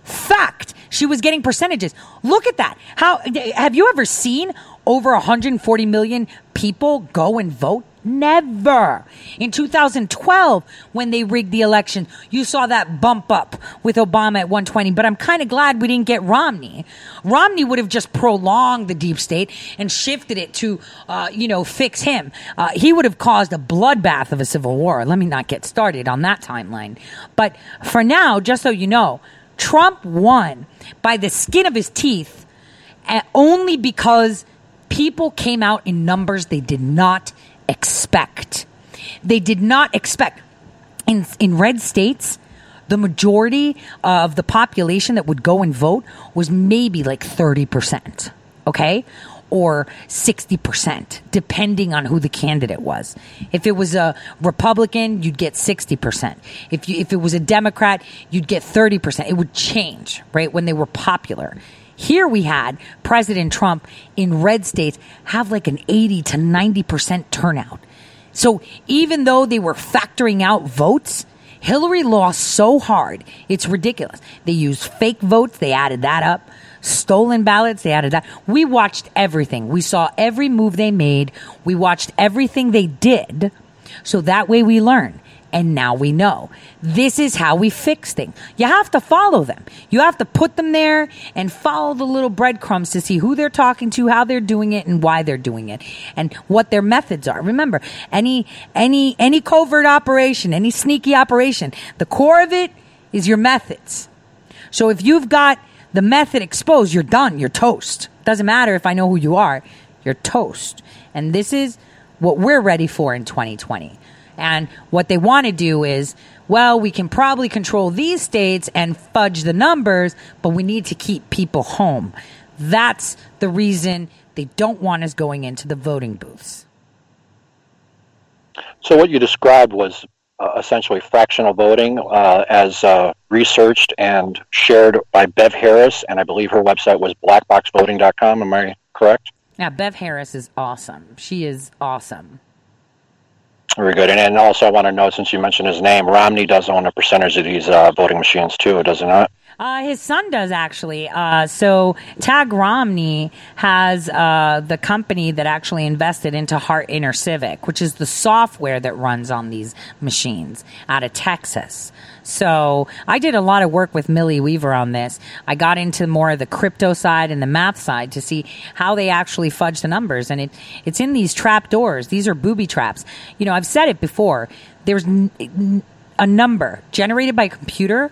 Fact. She was getting percentages. Look at that. How have you ever seen over 140 million people go and vote? Never. In 2012, when they rigged the election, you saw that bump up with Obama at 120. But I'm kind of glad we didn't get Romney. Romney would have just prolonged the deep state and shifted it to, uh, you know, fix him. Uh, he would have caused a bloodbath of a civil war. Let me not get started on that timeline. But for now, just so you know, Trump won by the skin of his teeth uh, only because people came out in numbers they did not expect. They did not expect. In, in red states, the majority of the population that would go and vote was maybe like 30%, okay? Or 60%, depending on who the candidate was. If it was a Republican, you'd get 60%. If, you, if it was a Democrat, you'd get 30%. It would change, right, when they were popular. Here we had President Trump in red states have like an 80 to 90% turnout. So even though they were factoring out votes, Hillary lost so hard. It's ridiculous. They used fake votes. They added that up. Stolen ballots. They added that. We watched everything. We saw every move they made. We watched everything they did. So that way we learn and now we know. This is how we fix things. You have to follow them. You have to put them there and follow the little breadcrumbs to see who they're talking to, how they're doing it, and why they're doing it, and what their methods are. Remember, any any any covert operation, any sneaky operation, the core of it is your methods. So if you've got the method exposed, you're done. You're toast. Doesn't matter if I know who you are. You're toast. And this is what we're ready for in 2020. And what they want to do is, well, we can probably control these states and fudge the numbers, but we need to keep people home. That's the reason they don't want us going into the voting booths. So, what you described was uh, essentially fractional voting uh, as uh, researched and shared by Bev Harris, and I believe her website was blackboxvoting.com. Am I correct? Now, Bev Harris is awesome. She is awesome. Very good. And, and also, I want to know, since you mentioned his name, Romney does own a percentage of these uh, voting machines too, does he not? Uh, his son does actually. Uh, so Tag Romney has uh, the company that actually invested into Hart InterCivic, which is the software that runs on these machines out of Texas. So I did a lot of work with Millie Weaver on this. I got into more of the crypto side and the math side to see how they actually fudge the numbers. And it, it's in these trap doors. These are booby traps. You know, I've said it before. There's n- a number generated by a computer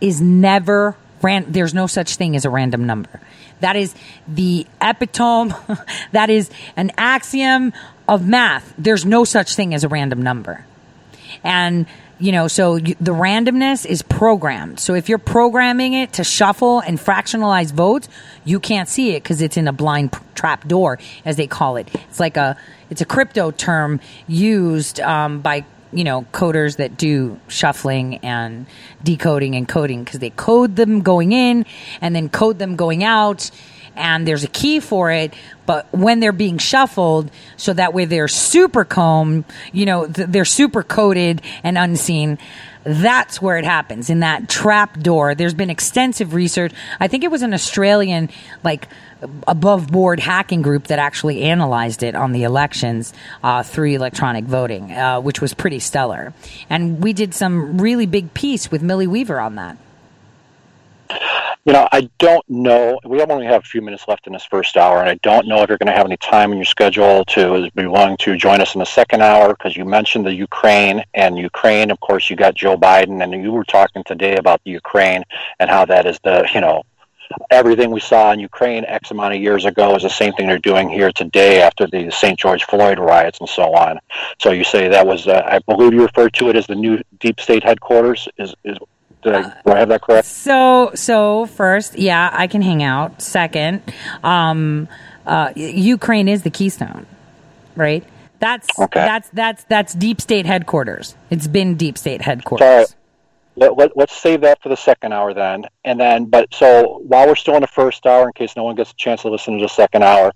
is never ran. There's no such thing as a random number. That is the epitome. that is an axiom of math. There's no such thing as a random number. And you know, so the randomness is programmed. So if you're programming it to shuffle and fractionalize votes, you can't see it because it's in a blind trap door, as they call it. It's like a it's a crypto term used um, by you know coders that do shuffling and decoding and coding because they code them going in and then code them going out and there's a key for it. But when they're being shuffled, so that way they're super comb, you know, th- they're super coated and unseen. That's where it happens in that trap door. There's been extensive research. I think it was an Australian, like, above board hacking group that actually analyzed it on the elections uh, through electronic voting, uh, which was pretty stellar. And we did some really big piece with Millie Weaver on that. You know, I don't know. We only have a few minutes left in this first hour, and I don't know if you're going to have any time in your schedule to be willing to join us in the second hour because you mentioned the Ukraine and Ukraine. Of course, you got Joe Biden, and you were talking today about the Ukraine and how that is the you know everything we saw in Ukraine X amount of years ago is the same thing they're doing here today after the St. George Floyd riots and so on. So you say that was, uh, I believe you referred to it as the new deep state headquarters. Is is did I, do I have that correct? So, so first, yeah, I can hang out. Second, um, uh, Ukraine is the keystone, right? That's okay. that's that's that's deep state headquarters. It's been deep state headquarters. Sorry. Let, let, let's save that for the second hour then. And then, but so while we're still in the first hour, in case no one gets a chance to listen to the second hour,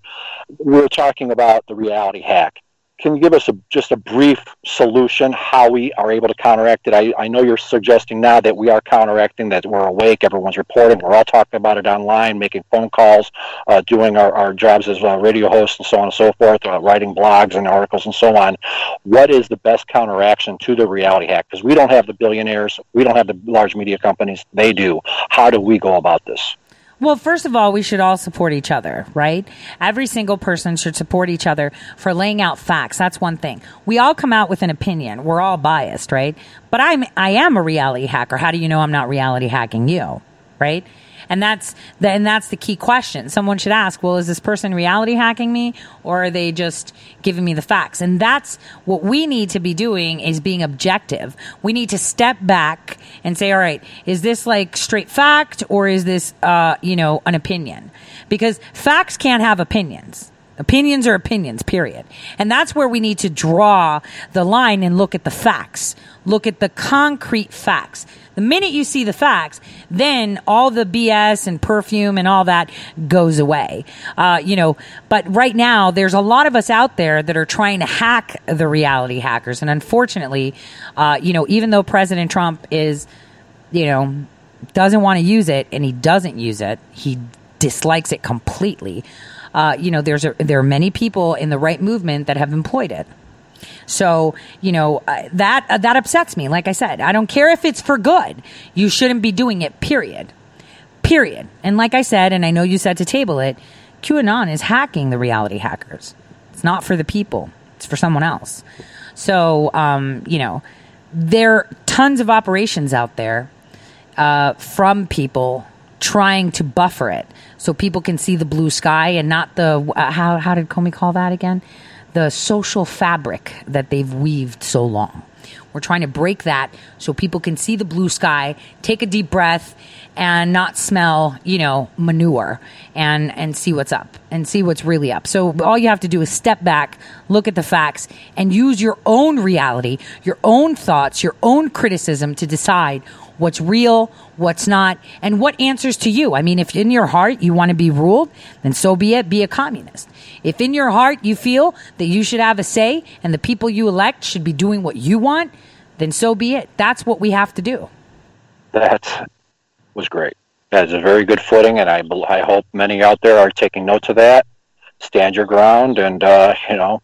we're talking about the reality hack can you give us a, just a brief solution how we are able to counteract it? I, I know you're suggesting now that we are counteracting, that we're awake, everyone's reporting, we're all talking about it online, making phone calls, uh, doing our, our jobs as uh, radio hosts and so on and so forth, uh, writing blogs and articles and so on. What is the best counteraction to the reality hack? Because we don't have the billionaires, we don't have the large media companies, they do. How do we go about this? Well, first of all, we should all support each other, right? Every single person should support each other for laying out facts. That's one thing. We all come out with an opinion. We're all biased, right? But I'm I am a reality hacker. How do you know I'm not reality hacking you? Right? And that's the, and that's the key question. Someone should ask, well, is this person reality hacking me or are they just giving me the facts? And that's what we need to be doing is being objective. We need to step back and say, all right, is this like straight fact or is this, uh, you know, an opinion? Because facts can't have opinions. Opinions are opinions, period. And that's where we need to draw the line and look at the facts. Look at the concrete facts. The minute you see the facts, then all the BS and perfume and all that goes away. Uh, you know, but right now there's a lot of us out there that are trying to hack the reality hackers. And unfortunately, uh, you know, even though President Trump is, you know, doesn't want to use it and he doesn't use it, he dislikes it completely uh, you know, there's a, there are many people in the right movement that have employed it. So, you know, uh, that uh, that upsets me. Like I said, I don't care if it's for good. You shouldn't be doing it, period. Period. And like I said, and I know you said to table it, QAnon is hacking the reality hackers. It's not for the people. It's for someone else. So, um, you know, there are tons of operations out there uh, from people trying to buffer it so people can see the blue sky and not the uh, how how did Comey call that again? The social fabric that they've weaved so long. We're trying to break that so people can see the blue sky, take a deep breath, and not smell, you know, manure and and see what's up and see what's really up. So all you have to do is step back, look at the facts, and use your own reality, your own thoughts, your own criticism to decide what's real, what's not, and what answers to you. I mean, if in your heart you want to be ruled, then so be it, be a communist. If in your heart you feel that you should have a say and the people you elect should be doing what you want, then so be it. That's what we have to do. That was great. That is a very good footing, and I, I hope many out there are taking notes of that. Stand your ground and, uh, you know,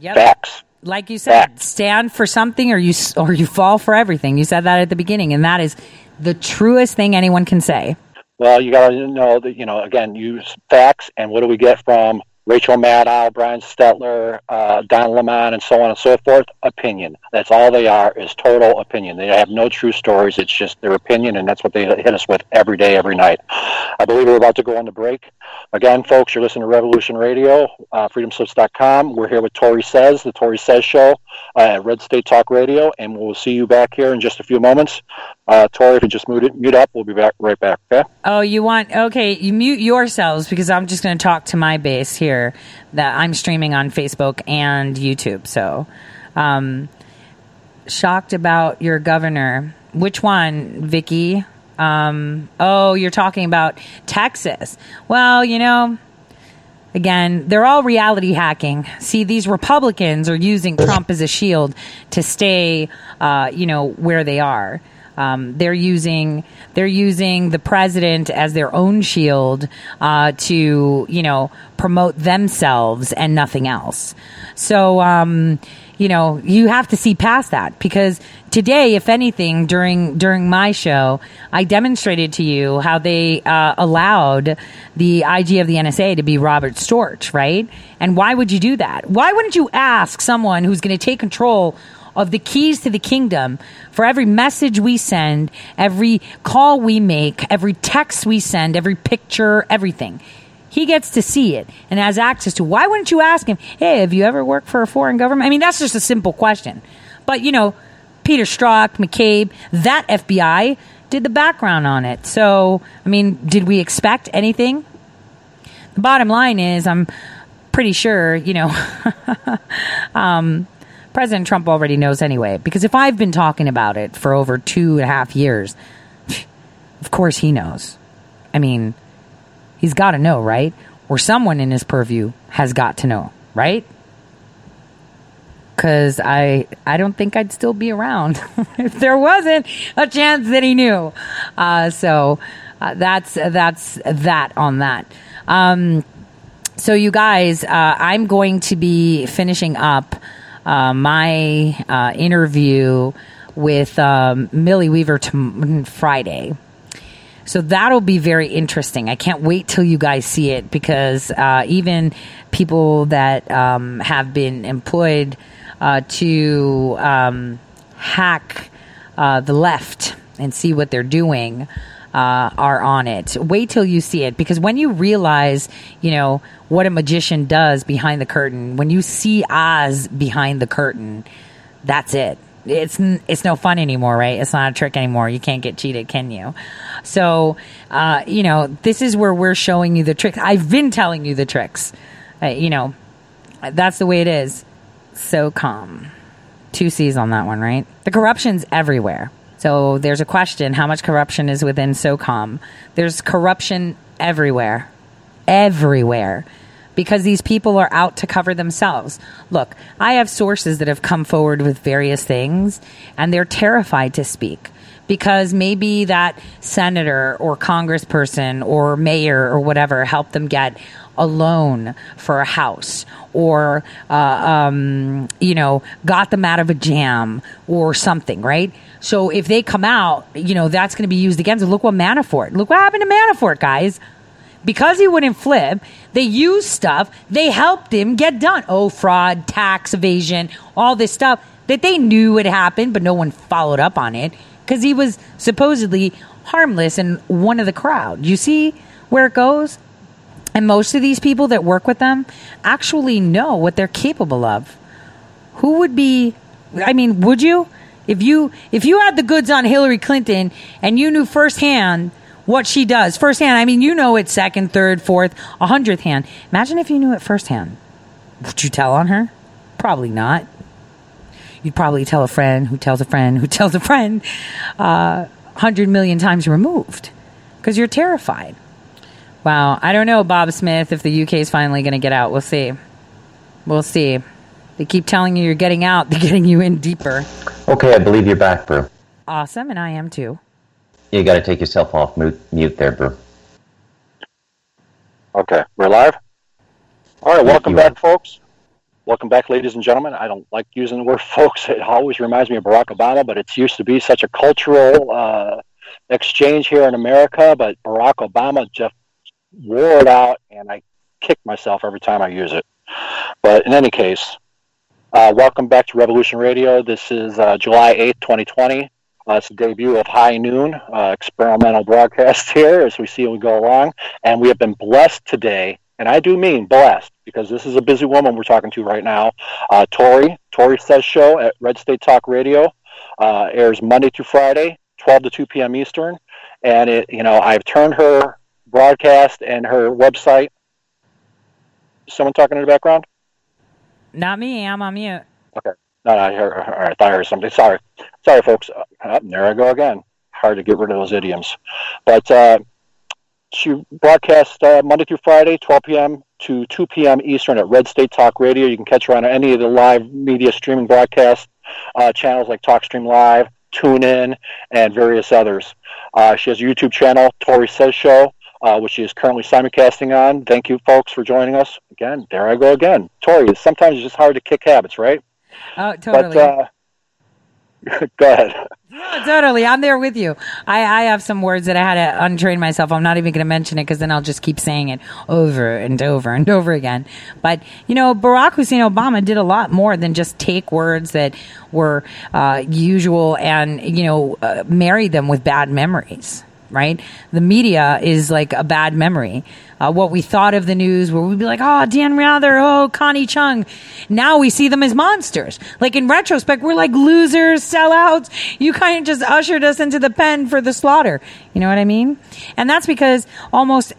yep. facts like you said, stand for something or you or you fall for everything. You said that at the beginning, and that is the truest thing anyone can say. Well, you got to know that you know again use facts, and what do we get from Rachel Maddow, Brian Stelter, uh, Don Lemon, and so on and so forth. Opinion. That's all they are is total opinion. They have no true stories. It's just their opinion, and that's what they hit us with every day, every night. I believe we're about to go on the break. Again, folks, you're listening to Revolution Radio, uh, freedomslips.com. We're here with Tore Says, the Tore Says Show uh, at Red State Talk Radio, and we'll see you back here in just a few moments. Uh, Tore, if you just mute, it, mute up, we'll be back right back. Okay. Oh, you want okay? You mute yourselves because I'm just going to talk to my base here that I'm streaming on Facebook and YouTube. So, um, shocked about your governor. Which one, Vicky? Um, oh, you're talking about Texas. Well, you know, again, they're all reality hacking. See, these Republicans are using Trump as a shield to stay, uh, you know, where they are. Um, they're using they're using the president as their own shield uh, to you know promote themselves and nothing else. So um, you know you have to see past that because today, if anything, during during my show, I demonstrated to you how they uh, allowed the IG of the NSA to be Robert Storch, right? And why would you do that? Why wouldn't you ask someone who's going to take control? Of the keys to the kingdom for every message we send, every call we make, every text we send, every picture, everything. He gets to see it and has access to. Why wouldn't you ask him, "Hey, have you ever worked for a foreign government?" I mean, that's just a simple question. But you know, Peter Strzok, McCabe, that FBI did the background on it. So, I mean, did we expect anything? The bottom line is, I'm pretty sure, you know, um, President Trump already knows anyway. Because if I've been talking about it for over two and a half years, of course he knows. I mean, he's got to know, right? Or someone in his purview has got to know, right? Because I, I don't think I'd still be around if there wasn't a chance that he knew. Uh, so uh, that's that's that on that. Um, so you guys, uh, I'm going to be finishing up uh, my uh, interview with um, Millie Weaver Friday. So that'll be very interesting. I can't wait till you guys see it because uh, even people that um, have been employed uh, to um, hack uh, the left and see what they're doing uh, are on it. Wait till you see it because when you realize, you know, what a magician does behind the curtain, when you see Oz behind the curtain, that's it. It's it's no fun anymore, right? It's not a trick anymore. You can't get cheated, can you? So, uh, you know, this is where we're showing you the tricks. I've been telling you the tricks. Uh, you know, that's the way it is. SOCOM. Two C's on that one, right? The corruption's everywhere. So there's a question how much corruption is within SOCOM? There's corruption everywhere. Everywhere. Because these people are out to cover themselves. Look, I have sources that have come forward with various things, and they're terrified to speak because maybe that senator or congressperson or mayor or whatever helped them get a loan for a house or, uh, um, you know, got them out of a jam or something, right? So if they come out, you know, that's going to be used against them. Look what Manafort, look what happened to Manafort, guys. Because he wouldn't flip, they used stuff, they helped him get done. Oh, fraud, tax evasion, all this stuff that they knew would happen, but no one followed up on it because he was supposedly harmless and one of the crowd. You see where it goes? And most of these people that work with them actually know what they're capable of. Who would be I mean, would you? If you if you had the goods on Hillary Clinton and you knew firsthand what she does, firsthand, I mean you know it second, third, fourth, a hundredth hand. Imagine if you knew it firsthand. Would you tell on her? Probably not. You'd probably tell a friend who tells a friend who tells a friend uh, 100 million times removed because you're terrified. Wow. I don't know, Bob Smith, if the UK is finally going to get out. We'll see. We'll see. They keep telling you you're getting out, they're getting you in deeper. Okay, I believe you're back, bro. Awesome, and I am too. You got to take yourself off mute, mute there, bro. Okay, we're live. All right, welcome back, are. folks. Welcome back, ladies and gentlemen. I don't like using the word folks. It always reminds me of Barack Obama, but it's used to be such a cultural uh, exchange here in America. But Barack Obama just wore it out, and I kick myself every time I use it. But in any case, uh, welcome back to Revolution Radio. This is uh, July 8th, 2020. Uh, it's the debut of High Noon, uh, experimental broadcast here as we see we go along. And we have been blessed today, and I do mean blessed, because this is a busy woman we're talking to right now. Uh, Tore, Tore Says Show at Red State Talk Radio uh, airs Monday through Friday, 12 to 2 p.m. Eastern. And it, you know, I've turned her broadcast and her website. Someone talking in the background? Not me. I'm on mute. Okay. No, no, I, heard, I thought I heard something. Sorry. Sorry, folks. Uh, there I go again. hard to get rid of those idioms. But uh, she broadcasts uh, Monday through Friday, 12 p.m. to 2 p.m. Eastern at Red State Talk Radio. You can catch her on any of the live media streaming broadcast uh, channels like TalkStream Live, TuneIn, and various others. Uh, she has a YouTube channel, Tore Says Show, uh, which she is currently simulcasting on. Thank you, folks, for joining us. Again, there I go again. Tore, sometimes it's just hard to kick habits, right? Oh, totally. But, uh, go ahead. Totally. I'm there with you. I, I have some words that I had to untrain myself. I'm not even going to mention it because then I'll just keep saying it over and over and over again. But, you know, Barack Hussein Obama did a lot more than just take words that were uh, usual and, you know, uh, marry them with bad memories right? The media is like a bad memory. Uh, what we thought of the news, where we'd be like, oh, Dan Rather, oh, Connie Chung. Now we see them as monsters. Like in retrospect, we're like losers, sellouts. You kind of just ushered us into the pen for the slaughter. You know what I mean? And that's because almost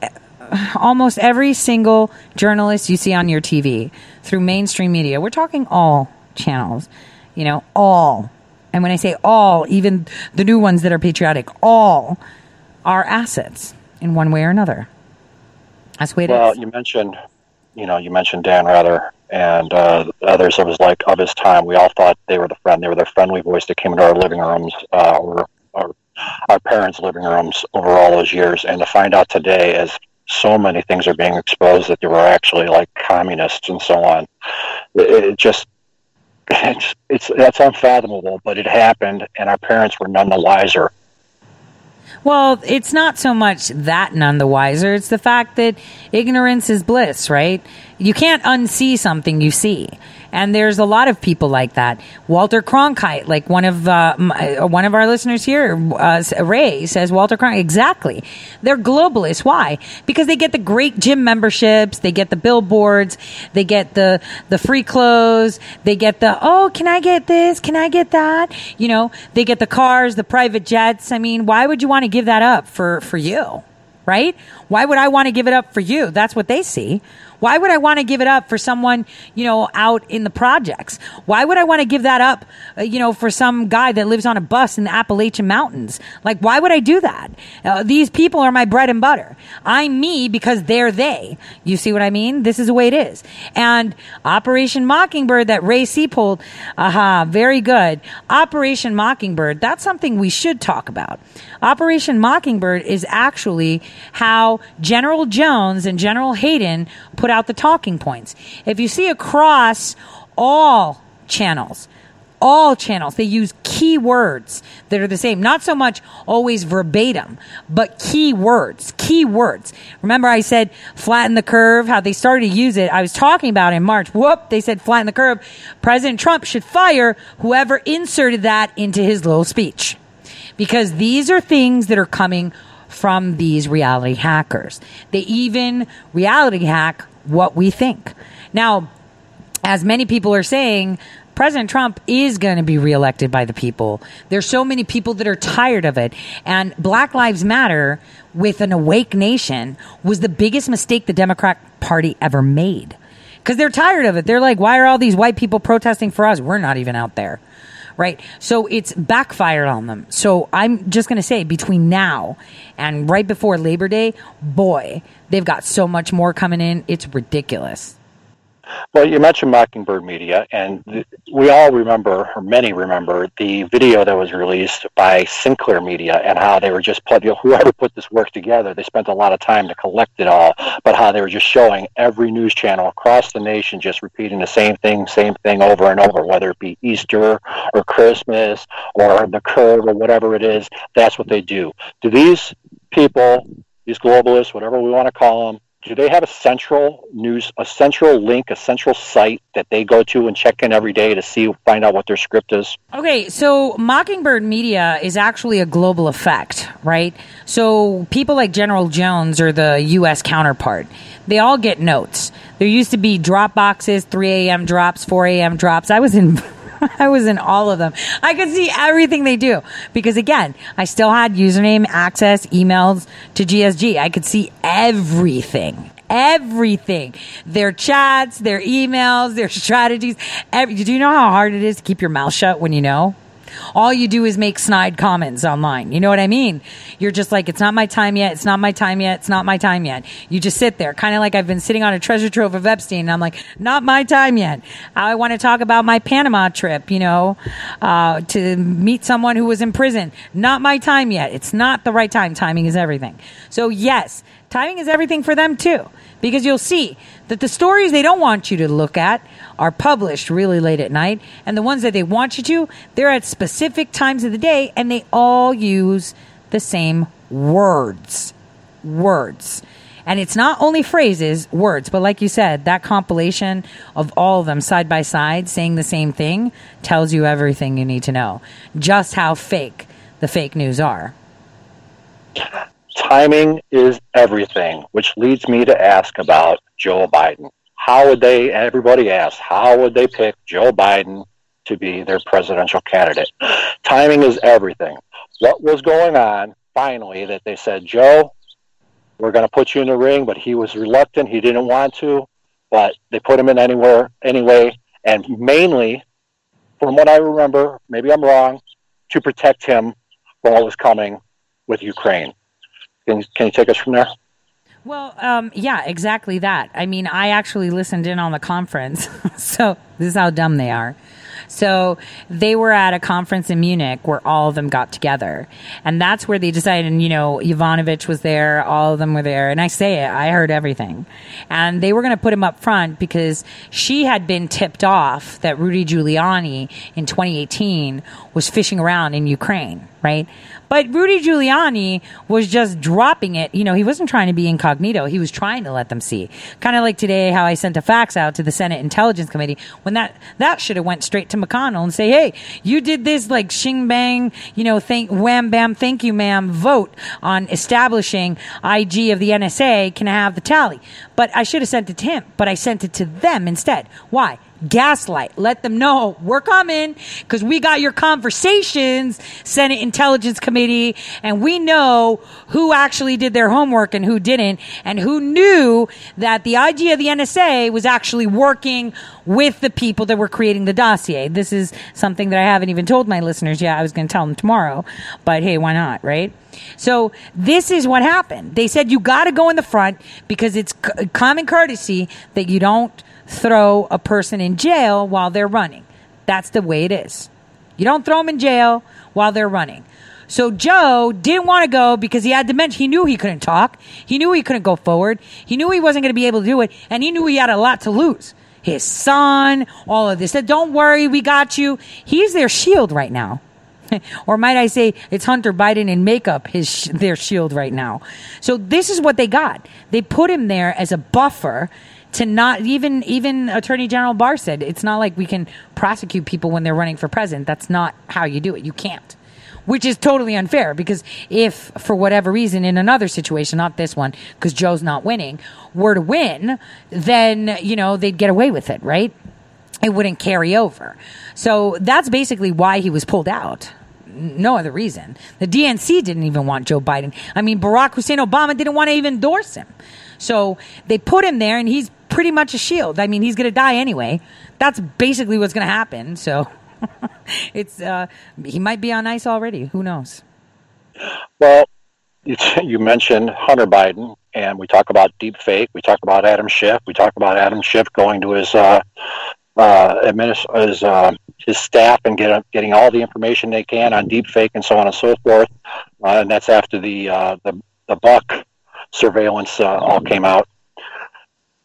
almost every single journalist you see on your TV through mainstream media, we're talking all channels, you know, all. And when I say all, even the new ones that are patriotic, all are assets in one way or another. That's the way it well, is. you mentioned, you know, you mentioned Dan Rather and uh, others of his like of his time. We all thought they were the friend. They were the friendly voice that came into our living rooms uh, or, or our parents' living rooms over all those years. And to find out today, as so many things are being exposed, that they were actually like communists and so on, it, it just it's, it's that's unfathomable. But it happened, and our parents were none the wiser. Well, it's not so much that none the wiser. It's the fact that ignorance is bliss, right? You can't unsee something you see. And there's a lot of people like that. Walter Cronkite, like one of uh, my, one of our listeners here, uh, Ray says Walter Cronkite. Exactly, they're globalists. Why? Because they get the great gym memberships, they get the billboards, they get the the free clothes, they get the oh, can I get this? Can I get that? You know, they get the cars, the private jets. I mean, why would you want to give that up for for you? Right? Why would I want to give it up for you? That's what they see. Why would I want to give it up for someone, you know, out in the projects? Why would I want to give that up, uh, you know, for some guy that lives on a bus in the Appalachian Mountains? Like, why would I do that? Uh, these people are my bread and butter. I'm me because they're they. You see what I mean? This is the way it is. And Operation Mockingbird that Ray Seapold, aha, very good. Operation Mockingbird, that's something we should talk about. Operation Mockingbird is actually how General Jones and General Hayden put out the talking points. If you see across all channels, all channels, they use keywords that are the same. Not so much always verbatim, but keywords, keywords. Remember I said flatten the curve, how they started to use it. I was talking about in March. Whoop, they said flatten the curve. President Trump should fire whoever inserted that into his little speech. Because these are things that are coming from these reality hackers. They even reality hack what we think. Now, as many people are saying, President Trump is going to be reelected by the people. There's so many people that are tired of it. And Black Lives Matter with an awake nation was the biggest mistake the Democrat Party ever made. Because they're tired of it. They're like, why are all these white people protesting for us? We're not even out there. Right. So it's backfired on them. So I'm just going to say between now and right before Labor Day, boy, they've got so much more coming in. It's ridiculous. Well, you mentioned Mockingbird Media, and mm-hmm. th- we all remember, or many remember, the video that was released by Sinclair Media and how they were just put, you know, whoever put this work together, they spent a lot of time to collect it all, but how they were just showing every news channel across the nation just repeating the same thing, same thing over and over, whether it be Easter or Christmas or the curve or whatever it is. That's what they do. Do these people, these globalists, whatever we want to call them, do they have a central news, a central link, a central site that they go to and check in every day to see, find out what their script is? Okay, so Mockingbird Media is actually a global effect, right? So people like General Jones or the U.S. counterpart, they all get notes. There used to be drop boxes, 3 a.m. drops, 4 a.m. drops. I was in I was in all of them. I could see everything they do because again, I still had username access, emails to GSG. I could see everything. Everything. Their chats, their emails, their strategies. Every, do you know how hard it is to keep your mouth shut when you know? All you do is make snide comments online. You know what I mean? You're just like, it's not my time yet. It's not my time yet. It's not my time yet. You just sit there, kind of like I've been sitting on a treasure trove of Epstein. And I'm like, not my time yet. I want to talk about my Panama trip, you know, uh, to meet someone who was in prison. Not my time yet. It's not the right time. Timing is everything. So yes, timing is everything for them too because you'll see that the stories they don't want you to look at are published really late at night, and the ones that they want you to, they're at specific times of the day, and they all use the same words. Words. And it's not only phrases, words, but like you said, that compilation of all of them side by side saying the same thing tells you everything you need to know. Just how fake the fake news are timing is everything, which leads me to ask about Joe Biden. How would they, everybody asks, how would they pick Joe Biden to be their presidential candidate? Timing is everything. What was going on finally that they said, Joe, we're going to put you in the ring, but he was reluctant. He didn't want to, but they put him in anywhere anyway. And mainly, from what I remember, maybe I'm wrong, to protect him from what was coming with Ukraine. Can, can you take us from there? Well, um, yeah, exactly that. I mean, I actually listened in on the conference, so this is how dumb they are. So they were at a conference in Munich where all of them got together. And that's where they decided, and, you know, Yovanovitch was there, all of them were there. And I say it, I heard everything. And they were going to put him up front because she had been tipped off that Rudy Giuliani in 2018 was fishing around in Ukraine, right? But Rudy Giuliani was just dropping it. You know, he wasn't trying to be incognito. He was trying to let them see. Kind of like today, how I sent a fax out to the Senate Intelligence Committee when that, that should have went straight to McConnell and say, Hey, you did this like shing bang, you know, thank, wham bam, thank you ma'am vote on establishing IG of the NSA. Can I have the tally? But I should have sent it to him, but I sent it to them instead. Why? Gaslight. Let them know we're coming because we got your conversations, Senate Intelligence Committee, and we know who actually did their homework and who didn't, and who knew that the IG of the NSA was actually working with the people that were creating the dossier. This is something that I haven't even told my listeners yet. I was going to tell them tomorrow, but hey, why not, right? So this is what happened. They said you got to go in the front because it's c- common courtesy that you don't throw a person in jail while they're running. That's the way it is. You don't throw them in jail while they're running. So Joe didn't want to go because he had dementia. He knew he couldn't talk. He knew he couldn't go forward. He knew he wasn't going to be able to do it. And he knew he had a lot to lose. His son, all of this. Said, don't worry, we got you. He's their shield right now. or might I say, it's Hunter Biden in makeup, his their shield right now. So this is what they got. They put him there as a buffer to not even even Attorney General Barr said it's not like we can prosecute people when they're running for president. That's not how you do it. You can't. Which is totally unfair because if for whatever reason in another situation, not this one, because Joe's not winning, were to win, then you know they'd get away with it, right? It wouldn't carry over. So that's basically why he was pulled out no other reason. The DNC didn't even want Joe Biden. I mean, Barack Hussein Obama didn't want to even endorse him. So they put him there, and he's pretty much a shield. I mean, he's going to die anyway. That's basically what's going to happen. So it's uh, he might be on ice already. Who knows? Well, you mentioned Hunter Biden, and we talk about deep fake. We talk about Adam Schiff. We talk about Adam Schiff going to his uh, uh, administ- his uh, his staff and get, getting all the information they can on deep fake and so on and so forth. Uh, and that's after the uh, the the Buck surveillance uh, all came out.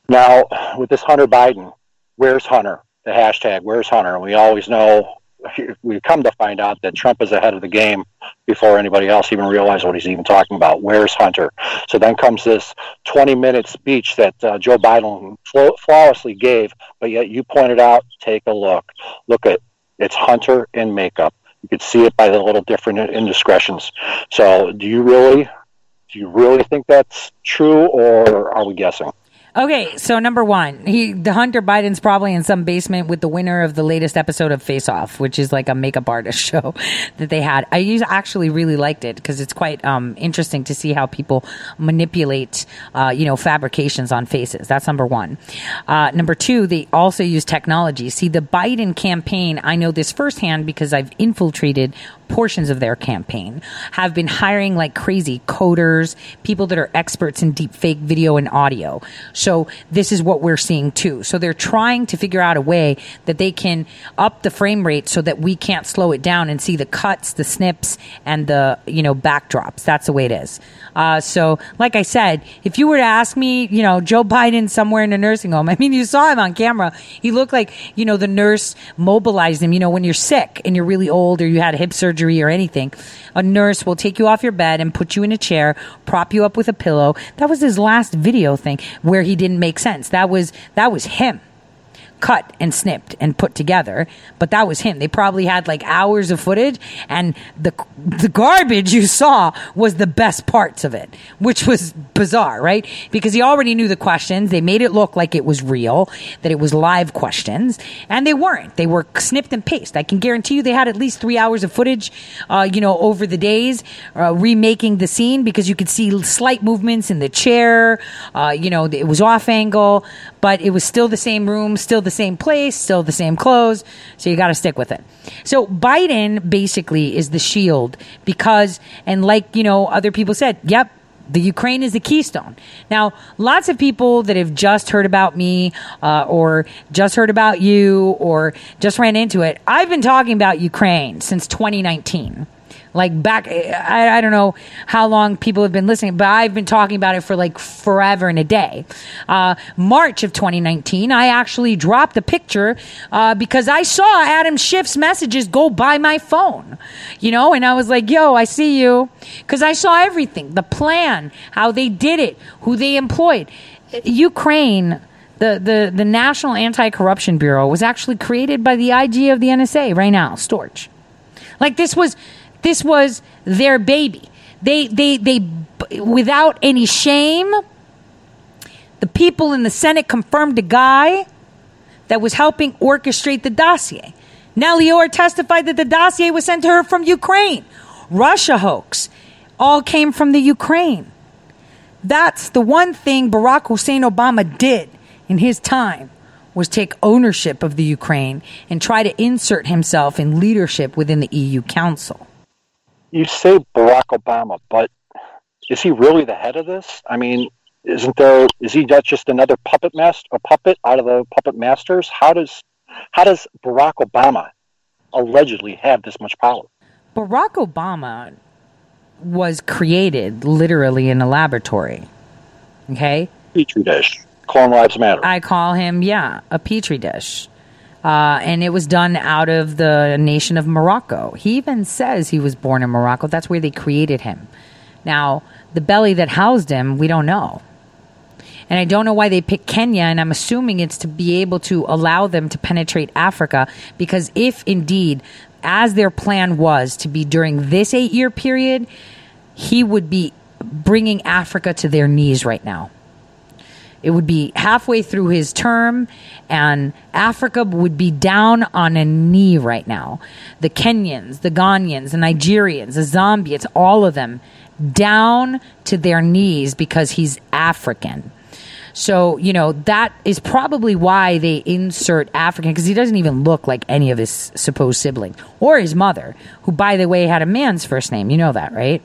Now, with this Hunter Biden, where's Hunter? The hashtag, where's Hunter? And we always know, we come to find out that Trump is ahead of the game before anybody else even realizes what he's even talking about. Where's Hunter? So then comes this 20 minute speech that uh, Joe Biden flawlessly gave, but yet you pointed out, take a look. Look at it's Hunter in makeup. You could see it by the little different indiscretions. So, do you really, do you really think that's true, or are we guessing? Okay, so number one, he the Hunter Biden's probably in some basement with the winner of the latest episode of Face Off, which is like a makeup artist show that they had. I used, actually really liked it because it's quite um, interesting to see how people manipulate, uh, you know, fabrications on faces. That's number one. Uh, number two, they also use technology. See, the Biden campaign, I know this firsthand because I've infiltrated portions of their campaign have been hiring like crazy coders, people that are experts in deep fake video and audio. So this is what we're seeing too. So they're trying to figure out a way that they can up the frame rate so that we can't slow it down and see the cuts, the snips, and the, you know, backdrops. That's the way it is. Uh, so, like I said, if you were to ask me, you know, Joe Biden somewhere in a nursing home, I mean, you saw him on camera. He looked like, you know, the nurse mobilized him. You know, when you're sick and you're really old or you had a hip surgery or anything, a nurse will take you off your bed and put you in a chair, prop you up with a pillow. That was his last video thing where he didn't make sense. That was, that was him cut and snipped and put together. But that was him. They probably had like hours of footage, and the the garbage you saw was the best parts of it, which was bizarre, right? Because he already knew the questions. They made it look like it was real, that it was live questions, and they weren't. They were snipped and pasted. I can guarantee you they had at least three hours of footage, uh, you know, over the days, uh, remaking the scene because you could see slight movements in the chair. Uh, you know, it was off angle, but it was still the same room, still the same place, still the same clothes. So you got to stick with it. So Biden basically is the shield because, and like, you know, other people said, yep, the Ukraine is the keystone. Now, lots of people that have just heard about me, uh, or just heard about you, or just ran into it, I've been talking about Ukraine since 2019 like back I, I don't know how long people have been listening but i've been talking about it for like forever and a day. Uh, march of 2019 i actually dropped a picture uh, because i saw adam schiff's messages go by my phone you know? And i was like yo i see you. Because i saw everything the plan how they did it who they employed. Ukraine the, the, the National Anti Corruption Bureau was actually created by the IG of the NSA right now, Storch. Like this was this was their baby. They, they, they, without any shame, the people in the Senate confirmed a guy that was helping orchestrate the dossier. Nellie Ohr testified that the dossier was sent to her from Ukraine. Russia hoax all came from the Ukraine. That's the one thing Barack Hussein Obama did in his time was take ownership of the Ukraine and try to insert himself in leadership within the EU Council you say Barack Obama, but is he really the head of this? I mean, isn't there? Is he just another puppet master, a puppet out of the puppet masters? How does how does Barack Obama allegedly have this much power? Barack Obama was created literally in a laboratory. Okay, petri dish. Clone lives matter. I call him, yeah, a petri dish. Uh, and it was done out of the nation of Morocco. He even says he was born in Morocco. That's where they created him. Now, the belly that housed him, we don't know. And I don't know why they picked Kenya, and I'm assuming it's to be able to allow them to penetrate Africa. Because if indeed, as their plan was to be during this eight year period, he would be bringing Africa to their knees right now. It would be halfway through his term, and Africa would be down on a knee right now. The Kenyans, the Ghanaians, the Nigerians, the Zambians, all of them down to their knees because he's African. So, you know, that is probably why they insert African because he doesn't even look like any of his supposed siblings or his mother, who, by the way, had a man's first name. You know that, right?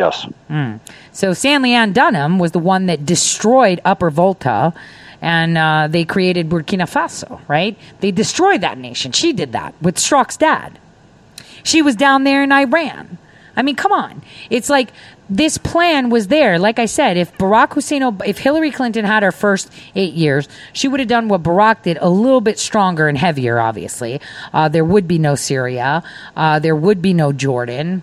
Yes. Mm. So Stanley Ann Dunham was the one that destroyed Upper Volta and uh, they created Burkina Faso, right? They destroyed that nation. She did that with Strzok's dad. She was down there in Iran. I mean, come on. It's like this plan was there. Like I said, if Barack Hussein, if Hillary Clinton had her first eight years, she would have done what Barack did, a little bit stronger and heavier. Obviously, uh, there would be no Syria, uh, there would be no Jordan.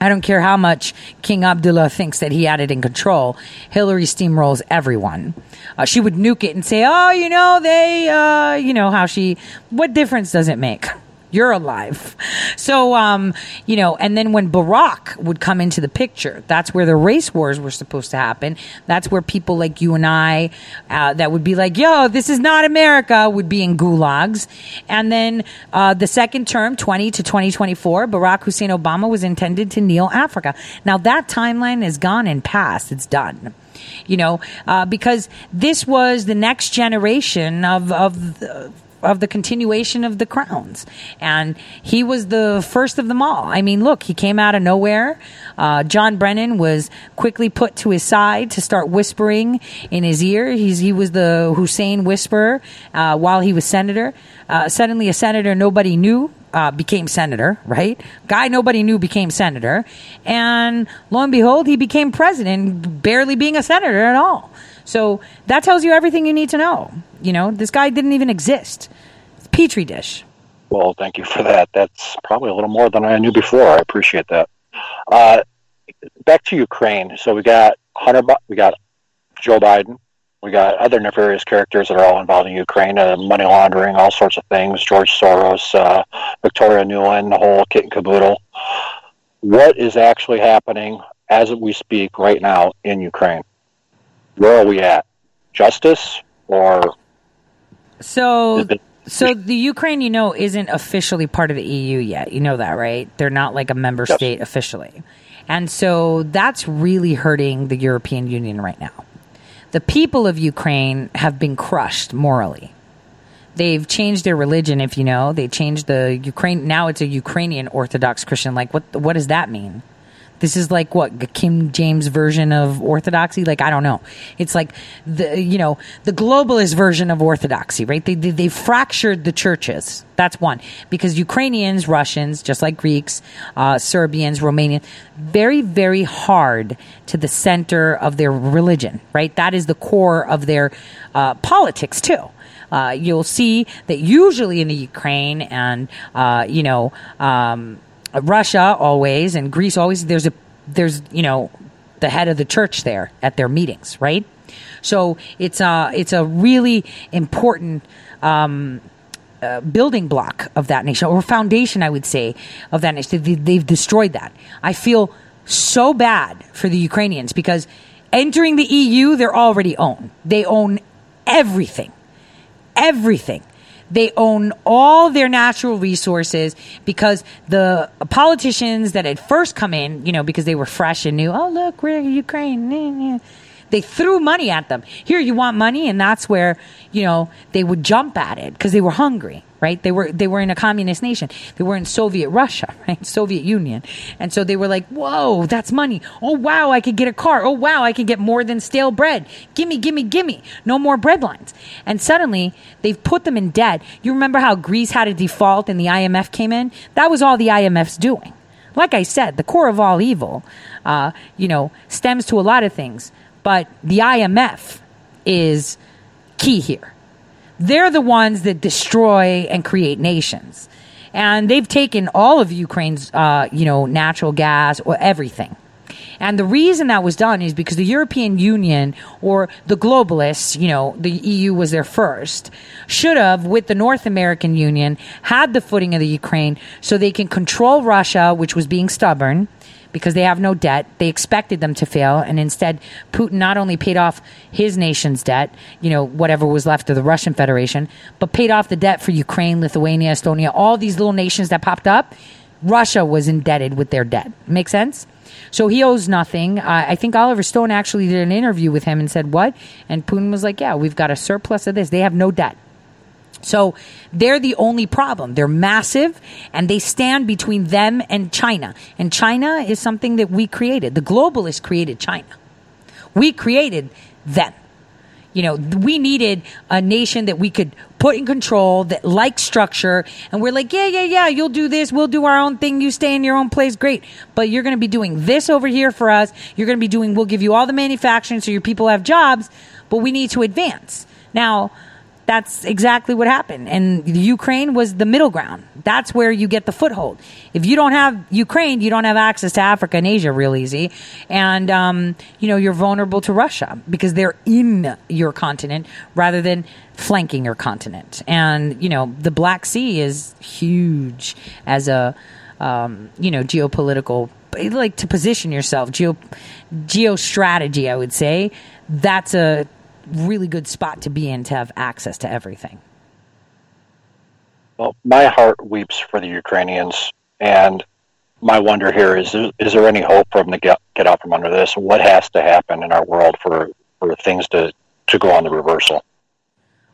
I don't care how much King Abdullah thinks that he had it in control. Hillary steamrolls everyone. Uh, she would nuke it and say, "Oh, you know, they, uh, you know how she. What difference does it make? You're alive. So, um, you know, and then when Barack would come into the picture, that's where the race wars were supposed to happen. That's where people like you and I, uh, that would be like, yo, this is not America, would be in gulags. And then uh, the second term, 20 to 2024, Barack Hussein Obama was intended to kneel Africa. Now that timeline is gone and past. It's done you know, uh, because this was the next generation of of the, of the continuation of the crowns. And he was the first of them all. I mean, look, he came out of nowhere. Uh, John Brennan was quickly put to his side to start whispering in his ear. He's, he was the Hussein whisperer uh, while he was senator. Uh, suddenly, a senator nobody knew uh, became senator, right? Guy nobody knew became senator. And lo and behold, he became president, barely being a senator at all. So that tells you everything you need to know. You know, this guy didn't even exist. Petri dish. Well, thank you for that. That's probably a little more than I knew before. I appreciate that. Uh, back to Ukraine. So we got Hunter, we got Joe Biden, we got other nefarious characters that are all involved in Ukraine, uh, money laundering, all sorts of things. George Soros, uh, Victoria Nuland, the whole kit and caboodle. What is actually happening as we speak right now in Ukraine? Where are we at? Justice or so? So the Ukraine, you know, isn't officially part of the EU yet. You know that, right? They're not like a member yes. state officially. And so that's really hurting the European Union right now. The people of Ukraine have been crushed morally. They've changed their religion, if you know. They changed the Ukraine. Now it's a Ukrainian Orthodox Christian. Like, what? What does that mean? This is like what the King James version of orthodoxy. Like I don't know. It's like the you know the globalist version of orthodoxy, right? They they, they fractured the churches. That's one because Ukrainians, Russians, just like Greeks, uh, Serbians, Romanians, very very hard to the center of their religion, right? That is the core of their uh, politics too. Uh, you'll see that usually in the Ukraine and uh, you know. Um, Russia always and Greece always there's a there's you know the head of the church there at their meetings, right? So it's a it's a really important um, uh, building block of that nation or foundation, I would say, of that nation. They, they've destroyed that. I feel so bad for the Ukrainians because entering the EU, they're already own. They own everything, everything. They own all their natural resources because the politicians that had first come in, you know, because they were fresh and new, oh, look, we're Ukraine. They threw money at them. Here, you want money? And that's where, you know, they would jump at it because they were hungry right? They were they were in a communist nation. They were in Soviet Russia, right? Soviet Union. And so they were like, "Whoa, that's money. Oh wow, I could get a car. Oh wow, I could get more than stale bread. Gimme, gimme, gimme. No more bread lines." And suddenly, they've put them in debt. You remember how Greece had a default and the IMF came in? That was all the IMF's doing. Like I said, the core of all evil, uh, you know, stems to a lot of things, but the IMF is key here they're the ones that destroy and create nations. And they've taken all of Ukraine's, uh, you know, natural gas or everything. And the reason that was done is because the European Union or the globalists, you know, the EU was there first, should have, with the North American Union, had the footing of the Ukraine so they can control Russia, which was being stubborn because they have no debt. They expected them to fail, and instead, Putin not only paid off his nation's debt, you know, whatever was left of the Russian Federation, but paid off the debt for Ukraine, Lithuania, Estonia, all these little nations that popped up. Russia was indebted with their debt. Make sense? So he owes nothing. Uh, I think Oliver Stone actually did an interview with him and said, What? And Putin was like, Yeah, we've got a surplus of this. They have no debt. So they're the only problem. They're massive and they stand between them and China. And China is something that we created. The globalists created China. We created them. You know, we needed a nation that we could put in control that like structure. And we're like, yeah, yeah, yeah, you'll do this. We'll do our own thing. You stay in your own place. Great. But you're going to be doing this over here for us. You're going to be doing, we'll give you all the manufacturing so your people have jobs, but we need to advance. Now, that's exactly what happened. And Ukraine was the middle ground. That's where you get the foothold. If you don't have Ukraine, you don't have access to Africa and Asia real easy. And, um, you know, you're vulnerable to Russia because they're in your continent rather than flanking your continent. And, you know, the Black Sea is huge as a, um, you know, geopolitical, like to position yourself, geo, geostrategy, I would say. That's a really good spot to be in to have access to everything. Well, my heart weeps for the Ukrainians, and my wonder here is: is there any hope for them to get get out from under this? What has to happen in our world for for things to to go on the reversal?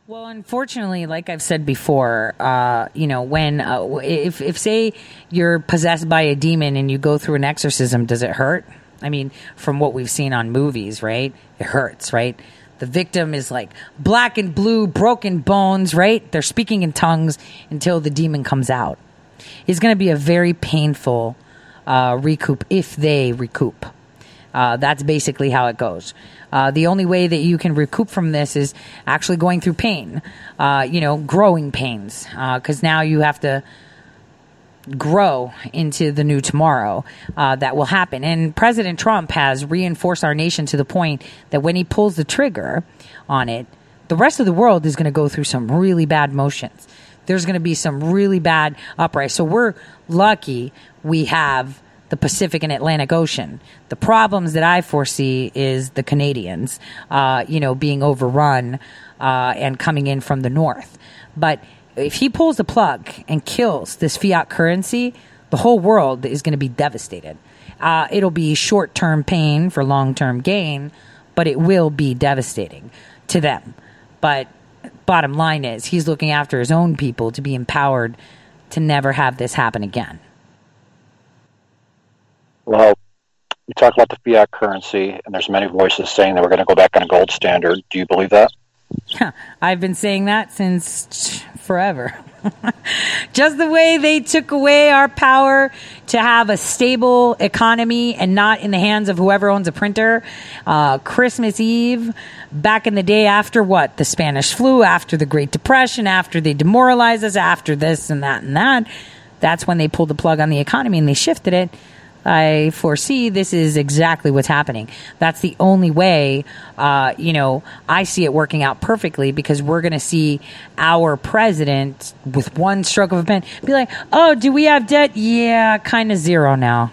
Well, unfortunately, like I've said before, uh, you know, when uh, if if say you're possessed by a demon and you go through an exorcism, does it hurt? I mean, from what we've seen on movies, right? It hurts, right? The victim is like black and blue, broken bones, right? They're speaking in tongues until the demon comes out. It's going to be a very painful uh, recoup if they recoup. Uh, that's basically how it goes. Uh, the only way that you can recoup from this is actually going through pain, uh, you know, growing pains, because uh, now you have to grow into the new tomorrow uh, that will happen. And President Trump has reinforced our nation to the point that when he pulls the trigger on it, the rest of the world is going to go through some really bad motions. There's going to be some really bad uprising. So we're lucky we have the Pacific and Atlantic Ocean. The problems that I foresee is the Canadians, uh, you know, being overrun uh, and coming in from the north. But if he pulls the plug and kills this fiat currency, the whole world is going to be devastated. Uh, it'll be short term pain for long term gain, but it will be devastating to them. But bottom line is, he's looking after his own people to be empowered to never have this happen again. Well, you talk about the fiat currency, and there's many voices saying that we're going to go back on a gold standard. Do you believe that? I've been saying that since forever. Just the way they took away our power to have a stable economy and not in the hands of whoever owns a printer. Uh, Christmas Eve, back in the day after what? The Spanish flu, after the Great Depression, after they demoralized us, after this and that and that. That's when they pulled the plug on the economy and they shifted it I foresee this is exactly what's happening. That's the only way, uh, you know, I see it working out perfectly because we're going to see our president with one stroke of a pen be like, oh, do we have debt? Yeah, kind of zero now.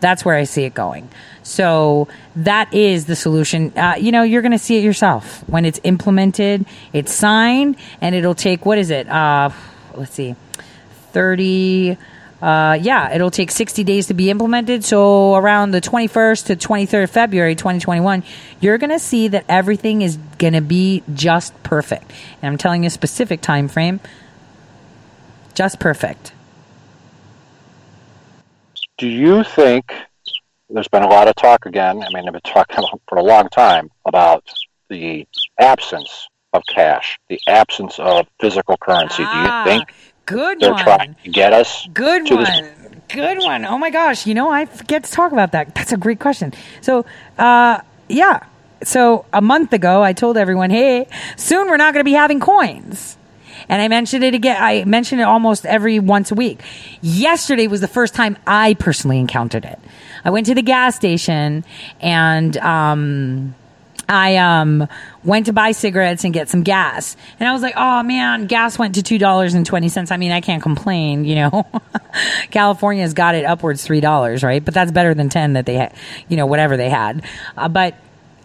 That's where I see it going. So that is the solution. Uh, you know, you're going to see it yourself when it's implemented, it's signed, and it'll take, what is it? Uh, let's see, 30 uh, yeah, it'll take 60 days to be implemented. So around the 21st to 23rd of February 2021, you're going to see that everything is going to be just perfect. And I'm telling you a specific time frame, just perfect. Do you think there's been a lot of talk again? I mean, I've been talking for a long time about the absence of cash, the absence of physical currency. Ah. Do you think Good They're one. trying to get us. Good one. This. Good one. Oh my gosh. You know, I forget to talk about that. That's a great question. So, uh, yeah. So a month ago, I told everyone, hey, soon we're not going to be having coins. And I mentioned it again. I mentioned it almost every once a week. Yesterday was the first time I personally encountered it. I went to the gas station and, um, I um, went to buy cigarettes and get some gas. And I was like, oh man, gas went to $2.20. I mean, I can't complain, you know. California's got it upwards $3, right? But that's better than 10 that they had, you know, whatever they had. Uh, but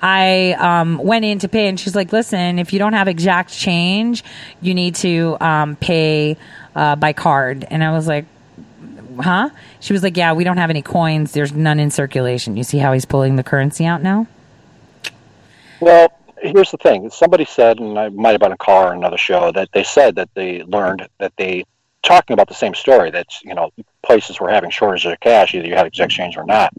I um, went in to pay, and she's like, listen, if you don't have exact change, you need to um, pay uh, by card. And I was like, huh? She was like, yeah, we don't have any coins. There's none in circulation. You see how he's pulling the currency out now? Well, here's the thing. Somebody said, and I might have been on a call or another show, that they said that they learned that they talking about the same story. That's you know places were having shortages of cash, either you had exchange or not.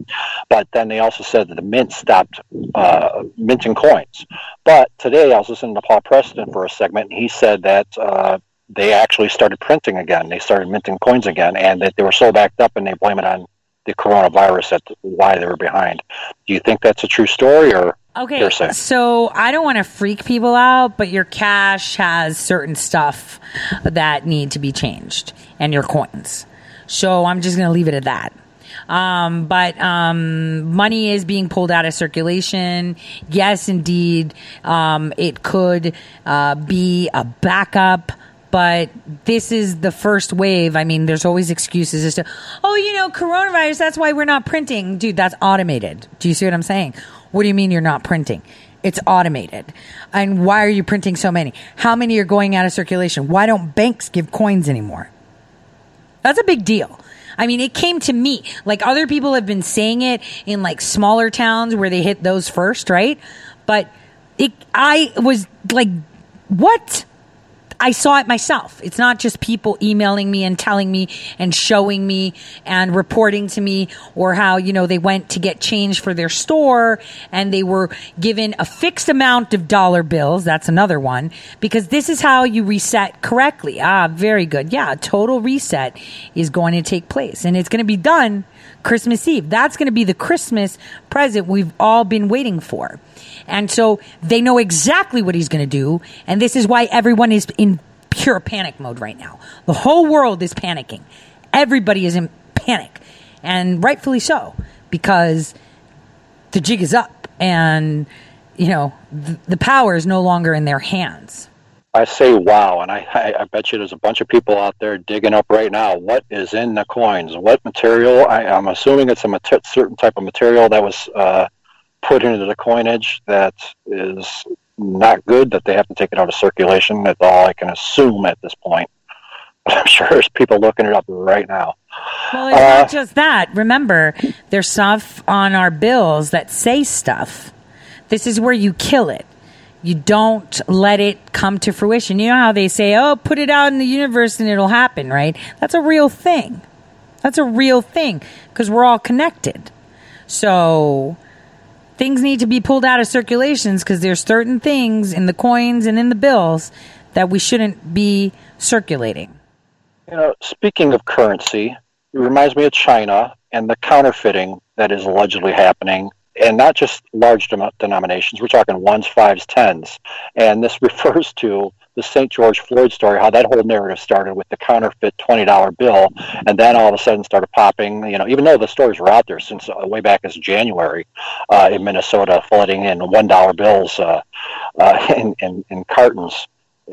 But then they also said that the mint stopped uh, minting coins. But today I was listening to Paul Preston for a segment, and he said that. Uh, they actually started printing again. They started minting coins again, and that they were so backed up, and they blame it on the coronavirus. That's why they were behind. Do you think that's a true story, or Okay, Hearsay. so I don't want to freak people out, but your cash has certain stuff that need to be changed, and your coins. So I'm just going to leave it at that. Um, but um, money is being pulled out of circulation. Yes, indeed, um, it could uh, be a backup. But this is the first wave. I mean, there's always excuses as to, oh, you know, coronavirus, that's why we're not printing. Dude, that's automated. Do you see what I'm saying? What do you mean you're not printing? It's automated. And why are you printing so many? How many are going out of circulation? Why don't banks give coins anymore? That's a big deal. I mean, it came to me. Like other people have been saying it in like smaller towns where they hit those first, right? But it, I was like, what? I saw it myself. It's not just people emailing me and telling me and showing me and reporting to me or how, you know, they went to get change for their store and they were given a fixed amount of dollar bills. That's another one because this is how you reset correctly. Ah, very good. Yeah. Total reset is going to take place and it's going to be done Christmas Eve. That's going to be the Christmas present we've all been waiting for. And so they know exactly what he's going to do. And this is why everyone is in pure panic mode right now. The whole world is panicking. Everybody is in panic. And rightfully so, because the jig is up and, you know, th- the power is no longer in their hands. I say wow, and I, I, I bet you there's a bunch of people out there digging up right now. What is in the coins? What material? I, I'm assuming it's a mater- certain type of material that was uh, put into the coinage that is not good. That they have to take it out of circulation. That's all I can assume at this point. But I'm sure there's people looking it up right now. Well, it's Uh, not just that. Remember, there's stuff on our bills that say stuff. This is where you kill it. You don't let it come to fruition. You know how they say, oh, put it out in the universe and it'll happen, right? That's a real thing. That's a real thing because we're all connected. So things need to be pulled out of circulations because there's certain things in the coins and in the bills that we shouldn't be circulating. You know, speaking of currency, it reminds me of China and the counterfeiting that is allegedly happening, and not just large denominations. We're talking ones, fives, tens, and this refers to the St. George Floyd story. How that whole narrative started with the counterfeit twenty dollar bill, and then all of a sudden started popping. You know, even though the stories were out there since uh, way back as January uh, in Minnesota, flooding in one dollar bills uh, uh, in, in in cartons,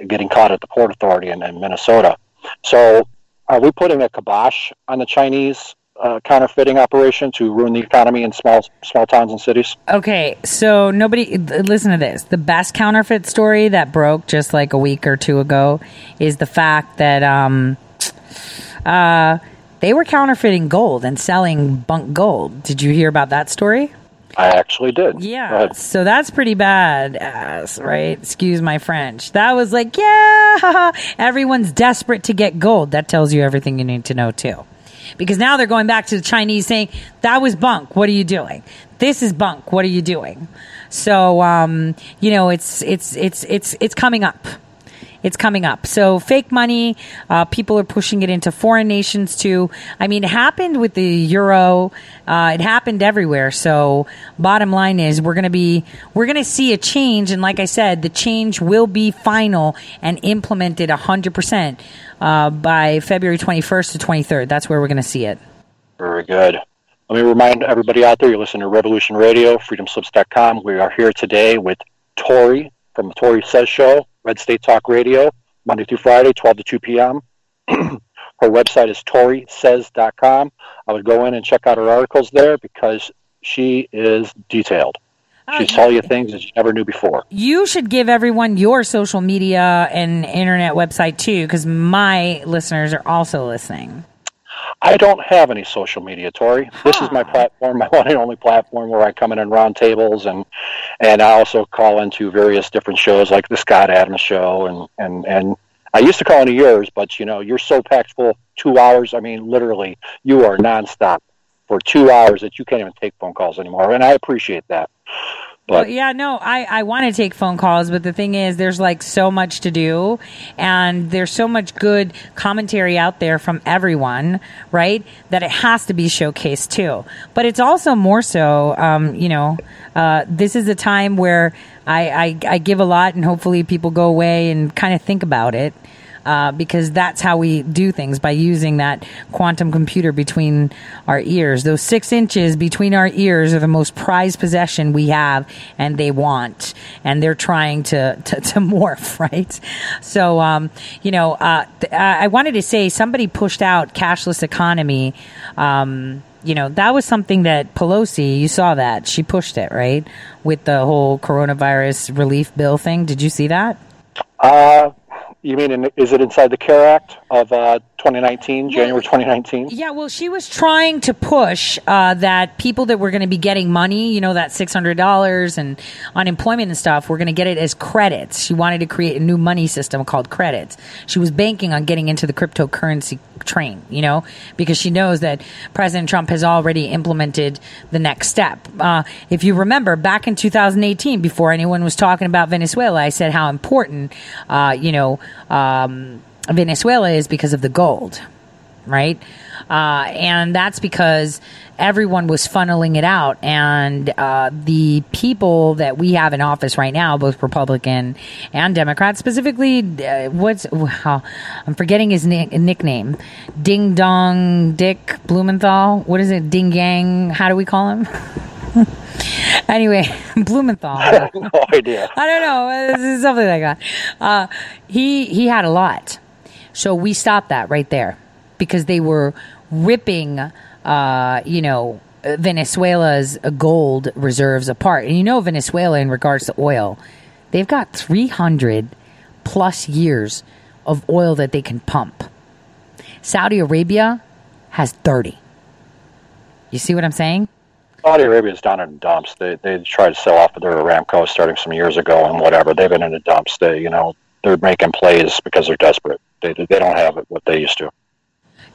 getting caught at the port authority in, in Minnesota. So, are we putting a kibosh on the Chinese uh, counterfeiting operation to ruin the economy in small small towns and cities? Okay, so nobody listen to this. The best counterfeit story that broke just like a week or two ago is the fact that um uh they were counterfeiting gold and selling bunk gold. Did you hear about that story? I actually did. Yeah. So that's pretty bad ass, right? Excuse my French. That was like, yeah, everyone's desperate to get gold. That tells you everything you need to know too. Because now they're going back to the Chinese saying, that was bunk. What are you doing? This is bunk. What are you doing? So, um, you know, it's, it's, it's, it's, it's coming up. It's coming up. So fake money, uh, people are pushing it into foreign nations too. I mean, it happened with the euro. Uh, it happened everywhere. So bottom line is we're going to be, we're going to see a change. And like I said, the change will be final and implemented hundred percent, uh, by February 21st to 23rd. That's where we're going to see it. Very good. Let me remind everybody out there, you're listening to Revolution Radio, freedomslips.com. We are here today with Tore from the Tore Says Show, Red State Talk Radio, Monday through Friday, 12 to 2 p.m. her website is toresays.com. I would go in and check out her articles there because she is detailed. Oh, she tell you things that you never knew before. You should give everyone your social media and internet website too, because my listeners are also listening. I don't have any social media, Tore. This is my platform, my one and only platform where I come in and round tables and and I also call into various different shows like the Scott Adams show and and and I used to call into yours, but you know you're so packed full two hours. I mean, literally, you are nonstop for two hours that you can't even take phone calls anymore, and I appreciate that. Well, yeah, no, I, I want to take phone calls, but the thing is, there's like so much to do, and there's so much good commentary out there from everyone, right? That it has to be showcased too. But it's also more so, um, you know, uh, this is a time where I, I, I give a lot, and hopefully people go away and kind of think about it uh, because that's how we do things by using that quantum computer between our ears. Those six inches between our ears are the most prized possession we have, and they want, and they're trying to to, to morph, right? So, um, you know, uh, th- I wanted to say somebody pushed out cashless economy. Um, you know, that was something that Pelosi, you saw that. She pushed it, right? With the whole coronavirus relief bill thing. Did you see that? Uh, you mean, in, is it inside the CARE Act of uh, 2019, January 2019? Yeah, well, she was trying to push uh, that people that were going to be getting money, you know, that $600 and unemployment and stuff, were going to get it as credits. She wanted to create a new money system called credits. She was banking on getting into the cryptocurrency train, you know, because she knows that President Trump has already implemented the next step. Uh, if you remember, back in 2018, before anyone was talking about Venezuela, I said how important, uh, you know, um, Venezuela is because of the gold, right? Uh, and that's because everyone was funneling it out. And uh, the people that we have in office right now, both Republican and Democrat, specifically, uh, what's well, I'm forgetting his ni- nickname, Ding Dong Dick Blumenthal. What is it? Ding Yang? How do we call him? anyway, Blumenthal. I have no idea. I don't know, something like that. Uh, he he had a lot, so we stopped that right there because they were ripping, uh, you know, Venezuela's gold reserves apart. And you know, Venezuela, in regards to oil, they've got three hundred plus years of oil that they can pump. Saudi Arabia has thirty. You see what I'm saying? Saudi Arabia's down in dumps. They they tried to sell off of their Aramco starting some years ago and whatever. They've been in the dumps. They you know they're making plays because they're desperate. They they don't have it what they used to.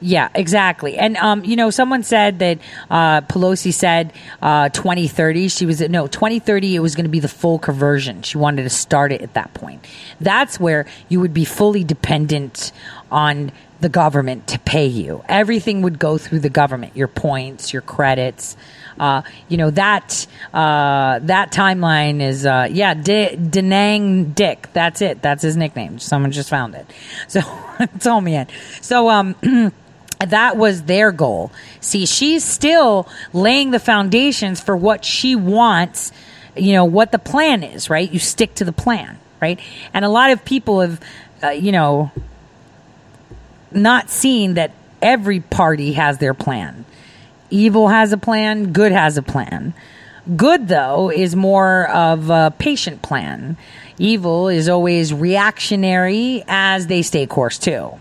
Yeah, exactly. And um, you know, someone said that uh, Pelosi said uh, 2030. She was no 2030. It was going to be the full conversion. She wanted to start it at that point. That's where you would be fully dependent on the government to pay you. Everything would go through the government. Your points, your credits. Uh, you know that uh, that timeline is uh, yeah D- Denang Dick. That's it. That's his nickname. Someone just found it. So told me it. So um. that was their goal. See, she's still laying the foundations for what she wants, you know, what the plan is, right? You stick to the plan, right? And a lot of people have, uh, you know, not seen that every party has their plan. Evil has a plan, good has a plan. Good, though, is more of a patient plan. Evil is always reactionary as they stay course, too.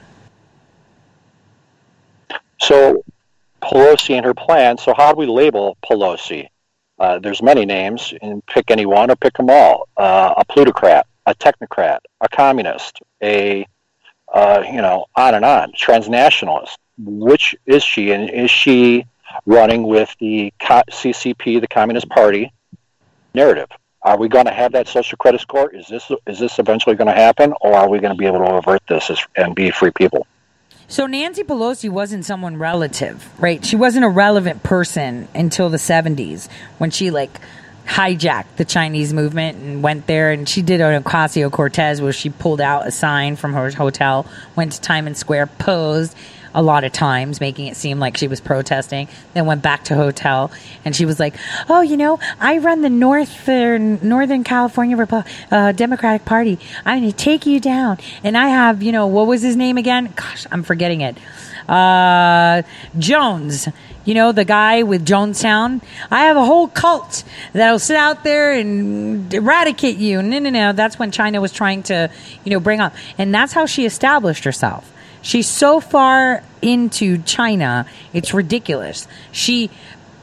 So, Pelosi and her plan. So, how do we label Pelosi? Uh, there's many names, and pick any one or pick them all. Uh, a plutocrat, a technocrat, a communist, a uh, you know, on and on. Transnationalist. Which is she? And is she running with the CCP, the Communist Party narrative? Are we going to have that social credit score? Is this is this eventually going to happen, or are we going to be able to avert this and be free people? So Nancy Pelosi wasn't someone relative, right? She wasn't a relevant person until the 70s when she like hijacked the Chinese movement and went there and she did an Ocasio Cortez where she pulled out a sign from her hotel, went to Times Square, posed a lot of times, making it seem like she was protesting. Then went back to hotel, and she was like, "Oh, you know, I run the Northern Northern California Repu- uh, Democratic Party. I'm going to take you down, and I have, you know, what was his name again? Gosh, I'm forgetting it. Uh, Jones." you know, the guy with Jonestown. I have a whole cult that'll sit out there and eradicate you. No, no, no. That's when China was trying to, you know, bring up. And that's how she established herself. She's so far into China, it's ridiculous. She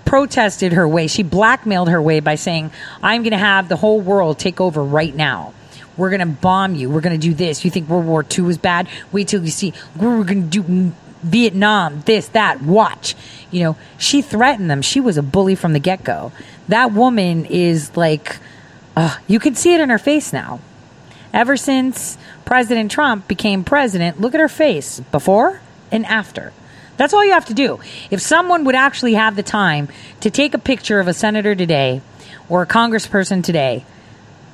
protested her way, she blackmailed her way by saying, I'm going to have the whole world take over right now. We're going to bomb you. We're going to do this. You think World War II was bad? Wait till you see. We're going to do Vietnam, this, that, watch. You know, she threatened them. She was a bully from the get go. That woman is like Uh, you can see it in her face now. Ever since President Trump became president, look at her face before and after. That's all you have to do. If someone would actually have the time to take a picture of a senator today or a congressperson today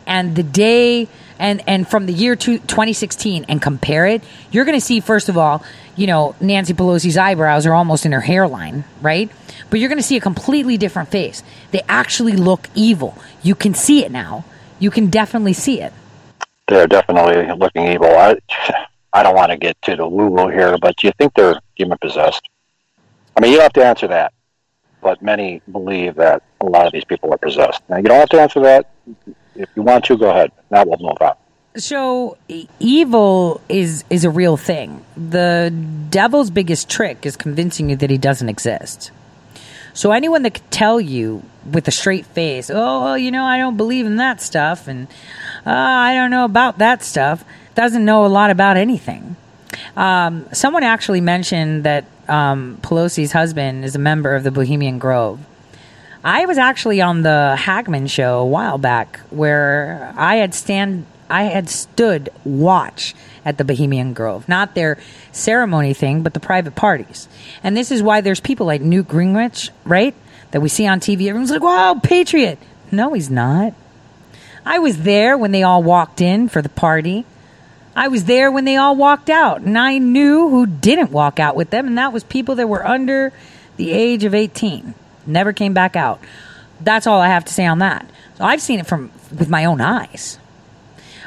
and the day and and from the year two, 2016 and compare it, you're going to see first of all, you know, Nancy Pelosi's eyebrows are almost in her hairline, right? But you're going to see a completely different face. They actually look evil. You can see it now. You can definitely see it. They're definitely looking evil. I, I don't want to get to the woo here, but do you think they're demon possessed? I mean, you have to answer that, but many believe that a lot of these people are possessed. Now, you don't have to answer that. If you want to, go ahead. Now we'll move on. So evil is is a real thing. The devil's biggest trick is convincing you that he doesn't exist. So anyone that could tell you with a straight face, "Oh, well, you know, I don't believe in that stuff," and uh, "I don't know about that stuff," doesn't know a lot about anything. Um, someone actually mentioned that um, Pelosi's husband is a member of the Bohemian Grove. I was actually on the Hagmann show a while back where I had stand I had stood watch at the Bohemian Grove, not their ceremony thing, but the private parties. And this is why there's people like Newt Gingrich, right? That we see on TV. Everyone's like, "Wow, patriot." No, he's not. I was there when they all walked in for the party. I was there when they all walked out, and I knew who didn't walk out with them, and that was people that were under the age of 18. Never came back out. That's all I have to say on that. So I've seen it from with my own eyes.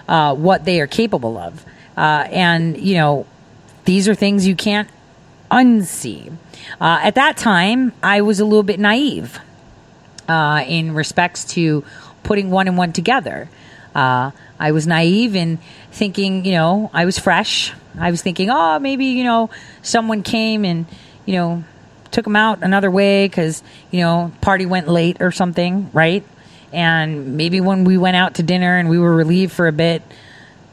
Uh, what they are capable of, uh, and you know, these are things you can't unsee. Uh, at that time, I was a little bit naive uh, in respects to putting one and one together. Uh, I was naive in thinking, you know, I was fresh. I was thinking, oh, maybe you know, someone came and you know took them out another way because you know party went late or something, right? And maybe when we went out to dinner and we were relieved for a bit,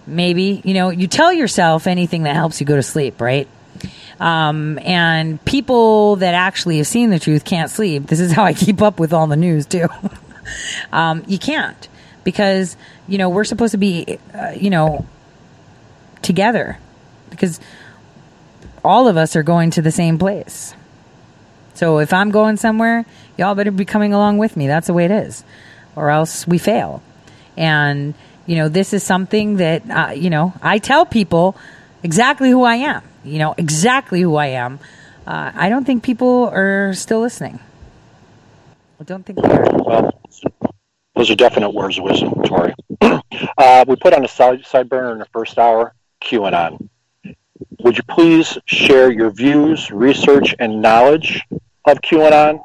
maybe you know you tell yourself anything that helps you go to sleep, right? Um, and people that actually have seen the truth can't sleep. This is how I keep up with all the news too. um, you can't because you know we're supposed to be, uh, you know, together because all of us are going to the same place. So if I'm going somewhere, y'all better be coming along with me. That's the way it is, or else we fail. And you know, this is something that uh, you know I tell people exactly who I am. You know, exactly who I am. Uh, I don't think people are still listening. I don't think they are. Well, those are definite words of wisdom, Tore. uh, we put on a side, side burner in the first hour QAnon. Would you please share your views, research, and knowledge of QAnon?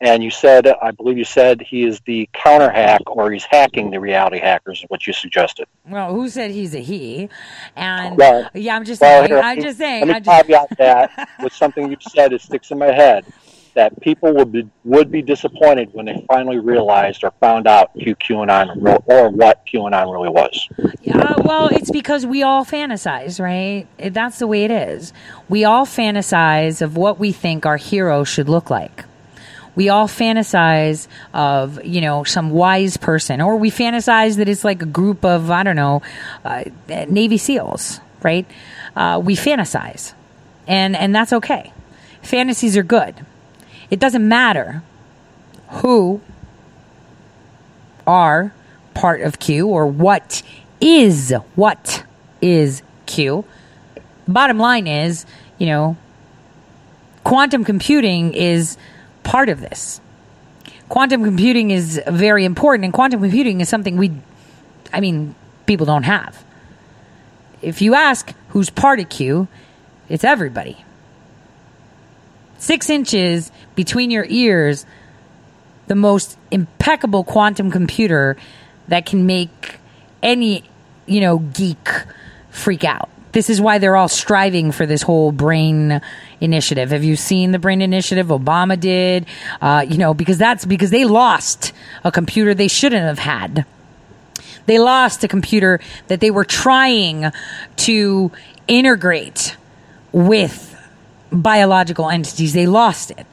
And you said, I believe you said he is the counter hack or he's hacking the reality hackers, is what you suggested. Well, who said he's a he? And Well, yeah, I'm just Well, saying. here, I'm just saying. Let I me just, caveat that with something you said. It sticks in my head that people would be would be disappointed when they finally realized or found out who QAnon or what QAnon really was. Yeah, well, it's because we all fantasize, right? That's the way it is. We all fantasize of what we think our hero should look like. We all fantasize of, you know, some wise person, or we fantasize that it's like a group of, I don't know, uh, Navy SEALs, right? Uh, we fantasize, and and that's okay. Fantasies are good. It doesn't matter who are part of Q or what is what is Q. Bottom line is, you know, quantum computing is part of this. Quantum computing is very important, and quantum computing is something we, I mean, people don't have. If you ask who's part of Q, it's everybody. Six inches between your ears, the most impeccable quantum computer that can make any, you know, geek freak out. This is why they're all striving for this whole brain initiative. Have you seen the brain initiative? Obama did, uh, you know, because that's because they lost a computer they shouldn't have had. They lost a computer that they were trying to integrate with biological entities. They lost it.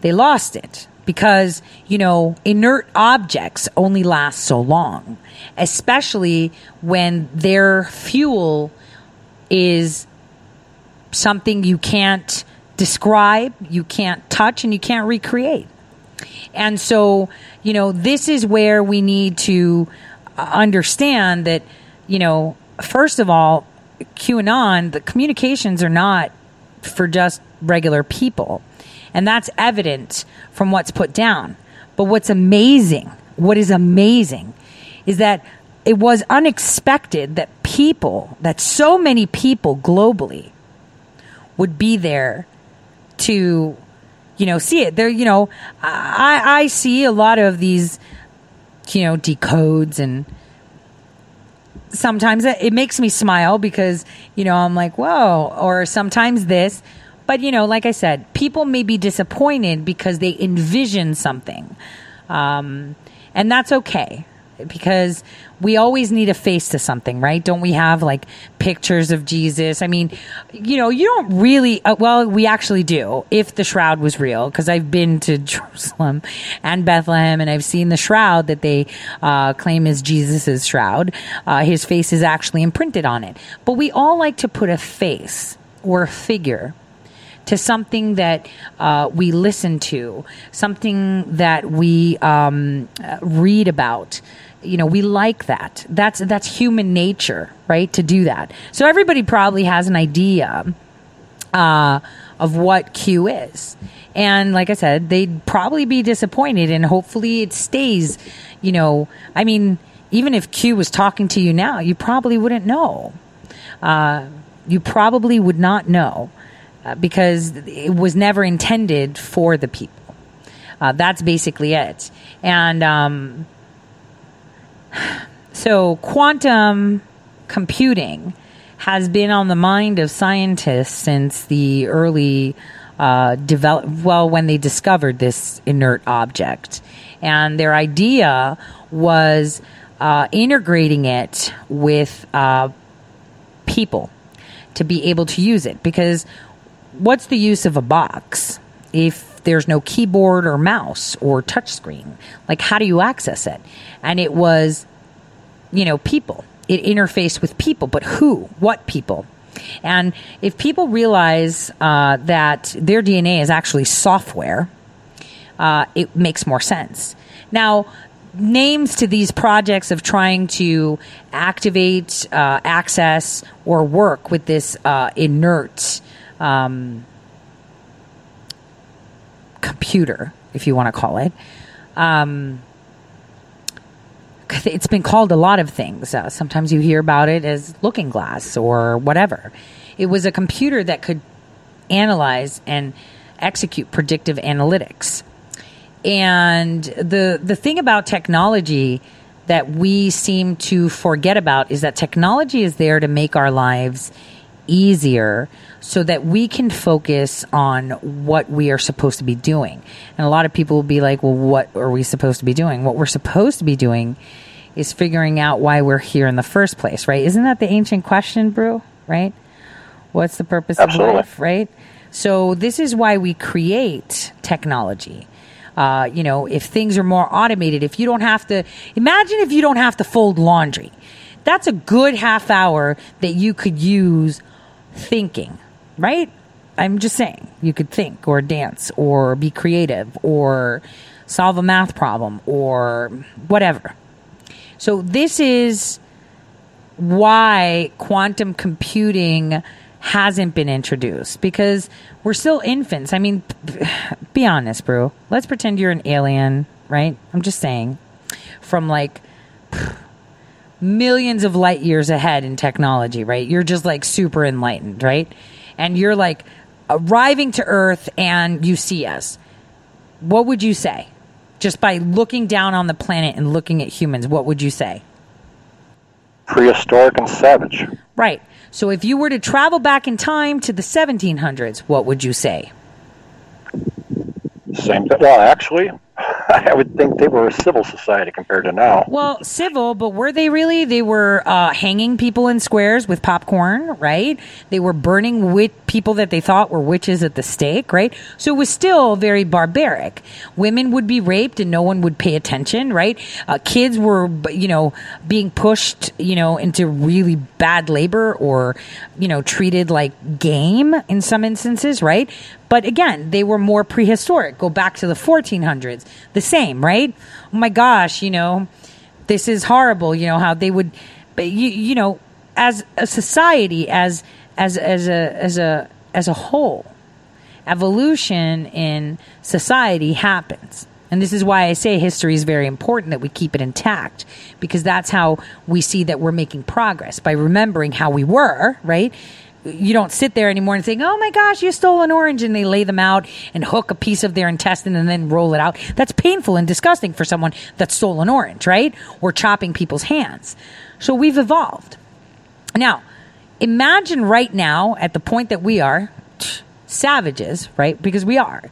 They lost it because, you know, inert objects only last so long, especially when their fuel is something you can't describe, you can't touch, and you can't recreate. And so, you know, this is where we need to uh, understand that, you know, first of all, QAnon, the communications are not for just regular people. And that's evident from what's put down. But what's amazing, what is amazing, is that it was unexpected that people, that so many people globally would be there to, you know, see it. There, you know, I, I see a lot of these, you know, decodes and sometimes it makes me smile because, you know, I'm like, whoa, or sometimes this. But, you know, like I said, people may be disappointed because they envision something. Um, and that's okay because we always need a face to something, right? Don't we have like pictures of Jesus? I mean, you know, you don't really, uh, well, we actually do if the shroud was real, because I've been to Jerusalem and Bethlehem and I've seen the shroud that they uh, claim is Jesus's shroud. Uh, his face is actually imprinted on it. But we all like to put a face or a figure to something that uh, we listen to, something that we um, read about. You know we like that. That's that's human nature right to do that. So everybody probably has an idea uh, of what q is. And like i said they'd probably be disappointed and hopefully it stays you know i mean even if q was talking to you now you probably wouldn't know. Uh, you probably would not know uh, because it was never intended for the people uh, that's basically it and um, so, quantum computing has been on the mind of scientists since the early uh, develop. Well, when they discovered this inert object, and their idea was uh, integrating it with uh, people to be able to use it. Because what's the use of a box if there's no keyboard or mouse or touchscreen? Like, how do you access it? and it was, you know, people. It interfaced with people, but who? What people? And if people realize uh, that their DNA is actually software, uh, it makes more sense. Now, names to these projects of trying to activate, uh, access, or work with this uh, inert um, computer, if you want to call it. Um, it's been called a lot of things. Uh, sometimes you hear about it as looking glass or whatever. It was a computer that could analyze and execute predictive analytics. And the the thing about technology that we seem to forget about is that technology is there to make our lives easier so that we can focus on what we are supposed to be doing. And a lot of people will be like, well, what are we supposed to be doing? What we're supposed to be doing is figuring out why we're here in the first place, right? Isn't that the ancient question, Brew? Right? What's the purpose Absolutely. of life, right? So this is why we create technology. Uh, you know, if things are more automated, if you don't have to imagine if you don't have to fold laundry, that's a good half hour that you could use thinking, right? I'm just saying you could think or dance or be creative or solve a math problem or whatever. So this is why quantum computing hasn't been introduced because we're still infants. I mean, be honest, bro. Let's pretend you're an alien, right? I'm just saying from like millions of light years ahead in technology, right? You're just like super enlightened, right? And you're like arriving to Earth and you see us. What would you say? Just by looking down on the planet and looking at humans, what would you say? Prehistoric and savage. Right. So if you were to travel back in time to the 1700s, what would you say? Same. thing. Well, actually, I would think they were a civil society compared to now. Well, civil, but were they really? They were uh, hanging people in squares with popcorn, right? They were burning wit- people that they thought were witches at the stake, right? So it was still very barbaric. Women would be raped and no one would pay attention, right? Uh, kids were, you know, being pushed, you know, into really bad labor or, you know, treated like game in some instances, right? But again, they were more prehistoric. Go back to the 1400s. The same, right? Oh my gosh, you know, this is horrible. You know how they would, but you you know, as a society, as as as a as a as a whole, evolution in society happens. And this is why I say history is very important that we keep it intact because that's how we see that we're making progress by remembering how we were, right? You don't sit there anymore and think, oh my gosh, you stole an orange, and they lay them out and hook a piece of their intestine and then roll it out. That's painful and disgusting for someone that stole an orange, right? Or chopping people's hands. So we've evolved. Now, imagine right now, at the point that we are, savages, right? Because we are.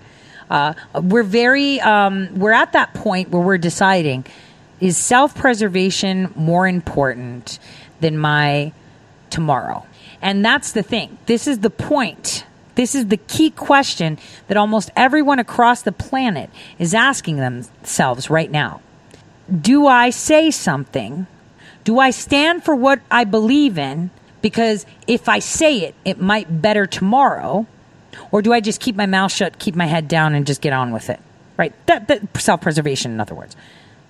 Uh, we're very, um, we're at that point where we're deciding is self preservation more important than my tomorrow? And that's the thing. This is the point. This is the key question that almost everyone across the planet is asking themselves right now. Do I say something? Do I stand for what I believe in? Because if I say it, it might better tomorrow. Or do I just keep my mouth shut, keep my head down, and just get on with it? Right? That, that self preservation, in other words.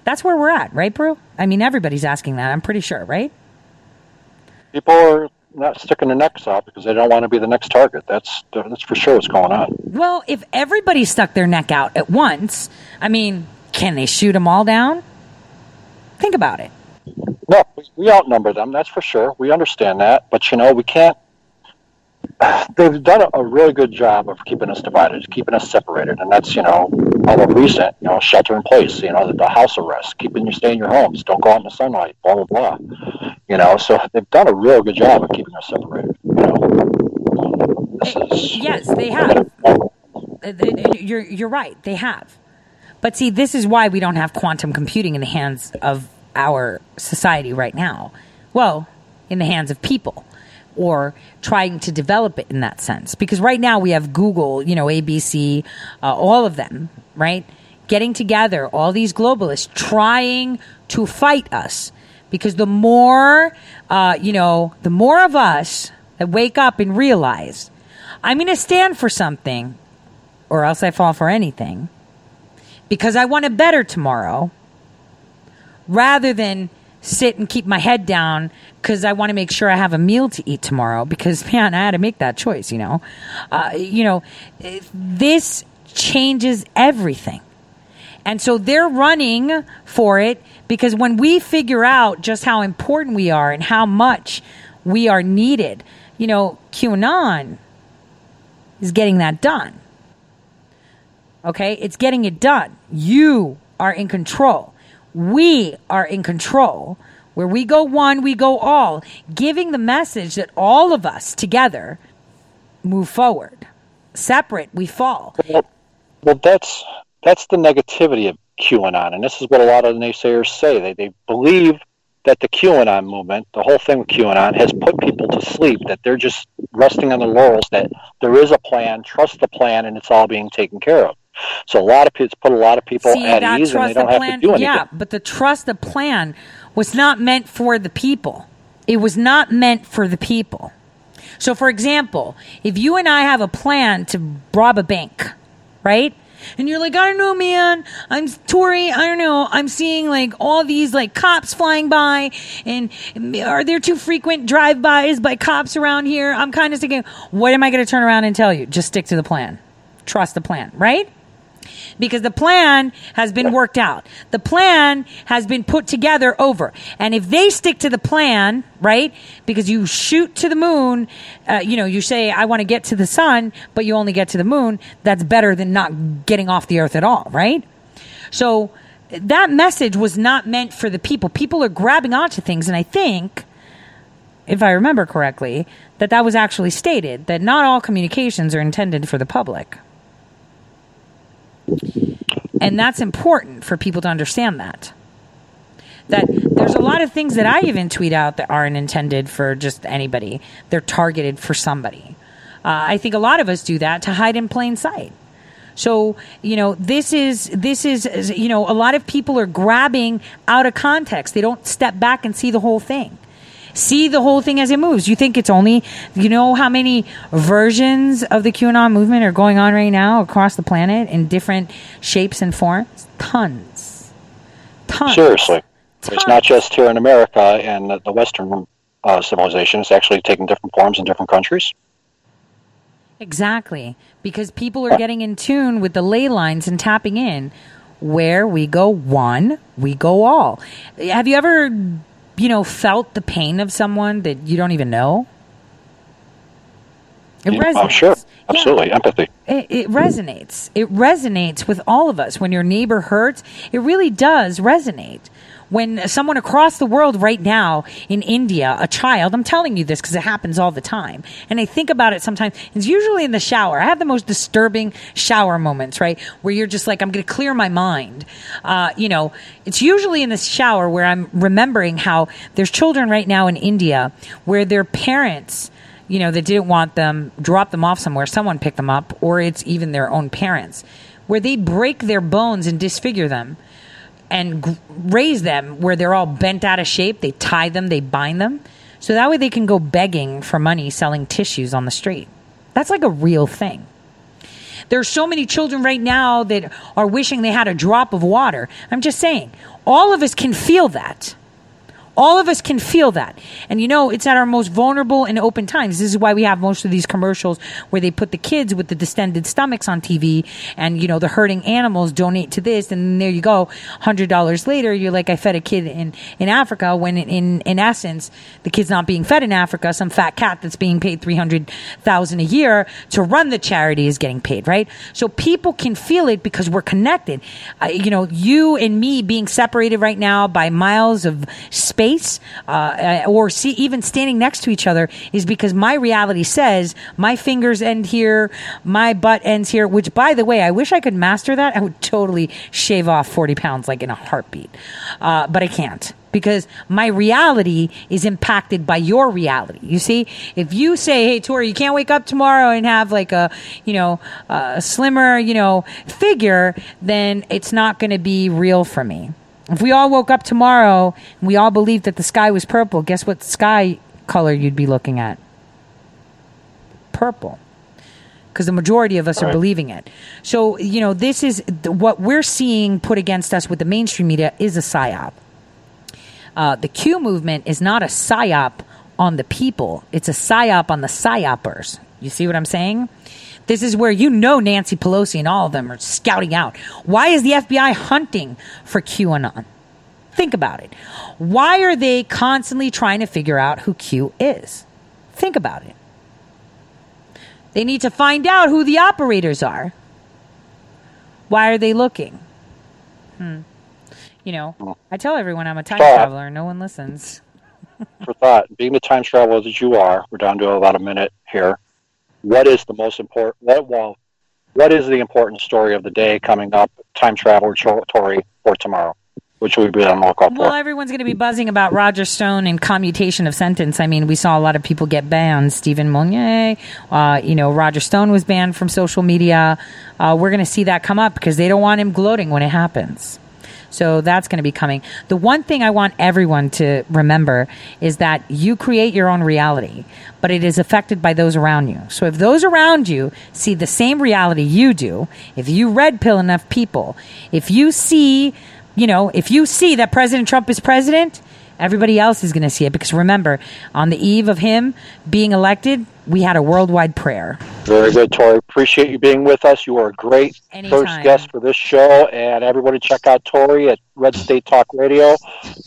That's where we're at, right, Brew? I mean, everybody's asking that, I'm pretty sure, right? People are not sticking their necks out because they don't want to be the next target. That's that's for sure what's going on. Well, if everybody stuck their neck out at once, I mean, can they shoot them all down? Think about it. No, we outnumber them. That's for sure. We understand that, but you know, we can't they've done a really good job of keeping us divided, keeping us separated, and that's you know all of recent, you know, shelter in place, you know, the, the house arrest, keeping you stay in your homes, don't go out in the sunlight, blah blah blah, you know. So they've done a real good job of keeping us separated. You know, eh, is, yes, they have. You're you're right, they have. But see, this is why we don't have quantum computing in the hands of our society right now. Well, in the hands of people or trying to develop it in that sense. Because right now we have Google, you know, ABC, uh, all of them, right? Getting together, all these globalists trying to fight us. Because the more, uh, you know, the more of us that wake up and realize, I'm going to stand for something or else I fall for anything because I want a better tomorrow rather than sit and keep my head down because I want to make sure I have a meal to eat tomorrow because man, I had to make that choice, you know. Uh, you know, this changes everything. And so they're running for it because when we figure out just how important we are and how much we are needed, you know, QAnon is getting that done. Okay? It's getting it done. You are in control we are in control. Where we go one, we go all, giving the message that all of us together move forward. Separate, we fall. Well, well that's that's the negativity of QAnon, and this is what a lot of the naysayers say. They they believe that the QAnon movement, the whole thing with QAnon, has put people to sleep. That they're just resting on the laurels. That there is a plan, trust the plan, and it's all being taken care of. So a lot of people put a lot of people See, at ease, and they don't the plan, have to do anything. Yeah, but the trust the plan was not meant for the people. It was not meant for the people. So, for example, if you and I have a plan to rob a bank, right? And you're like, I don't know, man. I'm Tore. I don't know. I'm seeing like all these like cops flying by, and are there too frequent drive-bys by cops around here? I'm kind of thinking, what am I going to turn around and tell you? Just stick to the plan. Trust the plan, right? Because the plan has been worked out. The plan has been put together over. And if they stick to the plan, right? Because you shoot to the moon, uh, you know, you say, I want to get to the sun, but you only get to the moon. That's better than not getting off the earth at all, right? So that message was not meant for the people. People are grabbing onto things. And I think, if I remember correctly, that that was actually stated that not all communications are intended for the public. And that's important for people to understand that. That there's a lot of things that I even tweet out that aren't intended for just anybody. They're targeted for somebody. Uh, I think a lot of us do that to hide in plain sight. So, you know, this is, this is, you know, a lot of people are grabbing out of context. They don't step back and see the whole thing. See the whole thing as it moves. You think it's only, you know, how many versions of the QAnon movement are going on right now across the planet in different shapes and forms? Tons. Tons. Seriously. Tons. It's not just here in America and the Western uh, civilization. It's actually taking different forms in different countries. Exactly. Because people are getting in tune with the ley lines and tapping in. Where we go one, we go all. Have you ever, you know, felt the pain of someone that you don't even know? It yeah, resonates. Oh, sure. Absolutely. Yeah. Empathy. It, it resonates. It resonates with all of us. When your neighbor hurts, it really does resonate when someone across the world right now in India, a child, I'm telling you this because it happens all the time. And I think about it sometimes. It's usually in the shower. I have the most disturbing shower moments, right? Where you're just like, I'm going to clear my mind. Uh, you know, it's usually in the shower where I'm remembering how there's children right now in India where their parents, you know, that didn't want them, drop them off somewhere, someone picked them up, or it's even their own parents, where they break their bones and disfigure them and g- raise them where they're all bent out of shape. They tie them, they bind them. So that way they can go begging for money selling tissues on the street. That's like a real thing. There's so many children right now that are wishing they had a drop of water. I'm just saying, all of us can feel that. All of us can feel that. And you know, it's at our most vulnerable and open times. This is why we have most of these commercials where they put the kids with the distended stomachs on TV and, you know, the hurting animals donate to this. And there you go. Hundred dollars later, you're like, I fed a kid in, in Africa when in, in essence, the kid's not being fed in Africa. Some fat cat that's being paid 300,000 a year to run the charity is getting paid, right? So people can feel it because we're connected. Uh, you know, you and me being separated right now by miles of space space uh, or see even standing next to each other is because my reality says my fingers end here, my butt ends here. Which, by the way, I wish I could master that. I would totally shave off forty pounds like in a heartbeat, uh, but I can't because my reality is impacted by your reality. You see, if you say, "Hey, Tore, you can't wake up tomorrow and have like a, you know, a slimmer, you know, figure," then it's not going to be real for me. If we all woke up tomorrow and we all believed that the sky was purple, guess what sky color you'd be looking at? Purple. Because the majority of us right. are believing it. So, you know, this is what we're seeing put against us with the mainstream media is a psyop. Uh, the Q movement is not a psyop on the people, it's a psyop on the psyopers. You see what I'm saying? This is where you know Nancy Pelosi and all of them are scouting out. Why is the FBI hunting for QAnon? Think about it. Why are they constantly trying to figure out who Q is? Think about it. They need to find out who the operators are. Why are they looking? Hmm. You know, I tell everyone I'm a time traveler. No one listens. for thought, being the time traveler that you are, we're down to about a minute here what is the most important what well what is the important story of the day coming up time traveler Tore for tomorrow which we be on lookout for. Well, everyone's going to be buzzing about Roger Stone and commutation of sentence. I mean, we saw a lot of people get banned. Stefan Molyneux, uh, you know, Roger Stone was banned from social media. Uh, we're going to see that come up because they don't want him gloating when it happens. So that's going to be coming. The one thing I want everyone to remember is that you create your own reality, but it is affected by those around you. So if those around you see the same reality you do, if you red pill enough people, if you see, you know, if you see that President Trump is president, Everybody else is going to see it because remember, on the eve of him being elected, we had a worldwide prayer. Very good, Tore. Appreciate you being with us. You are a great Anytime. first guest for this show. And everybody check out Tore at Red State Talk Radio,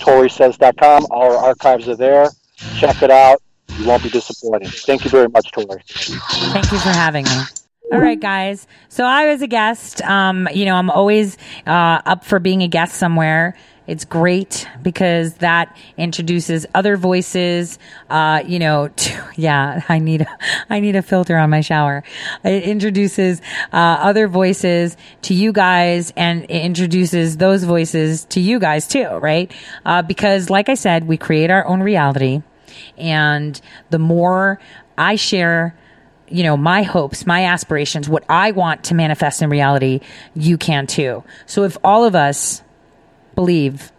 ToreSays.com. All our archives are there. Check it out. You won't be disappointed. Thank you very much, Tore. Thank you for having me. All right, guys. So I was a guest. Um, you know, I'm always uh, up for being a guest somewhere It's great because that introduces other voices. Uh, you know, to, yeah, I need a, I need a filter on my shower. It introduces uh, other voices to you guys, and it introduces those voices to you guys too, right? Uh, because, like I said, we create our own reality, and the more I share you know, my hopes, my aspirations, what I want to manifest in reality, you can too. So if all of us believe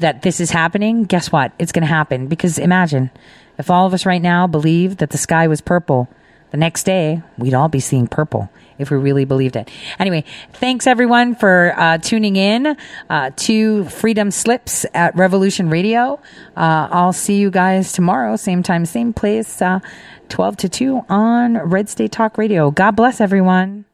that this is happening, guess what? It's going to happen because imagine if all of us right now believe that the sky was purple, the next day we'd all be seeing purple if we really believed it. Anyway, thanks everyone for uh, tuning in uh, to Freedom Slips at Revolution Radio. Uh, I'll see you guys tomorrow, same time, same place, uh, 12 to 2 on Red State Talk Radio. God bless everyone.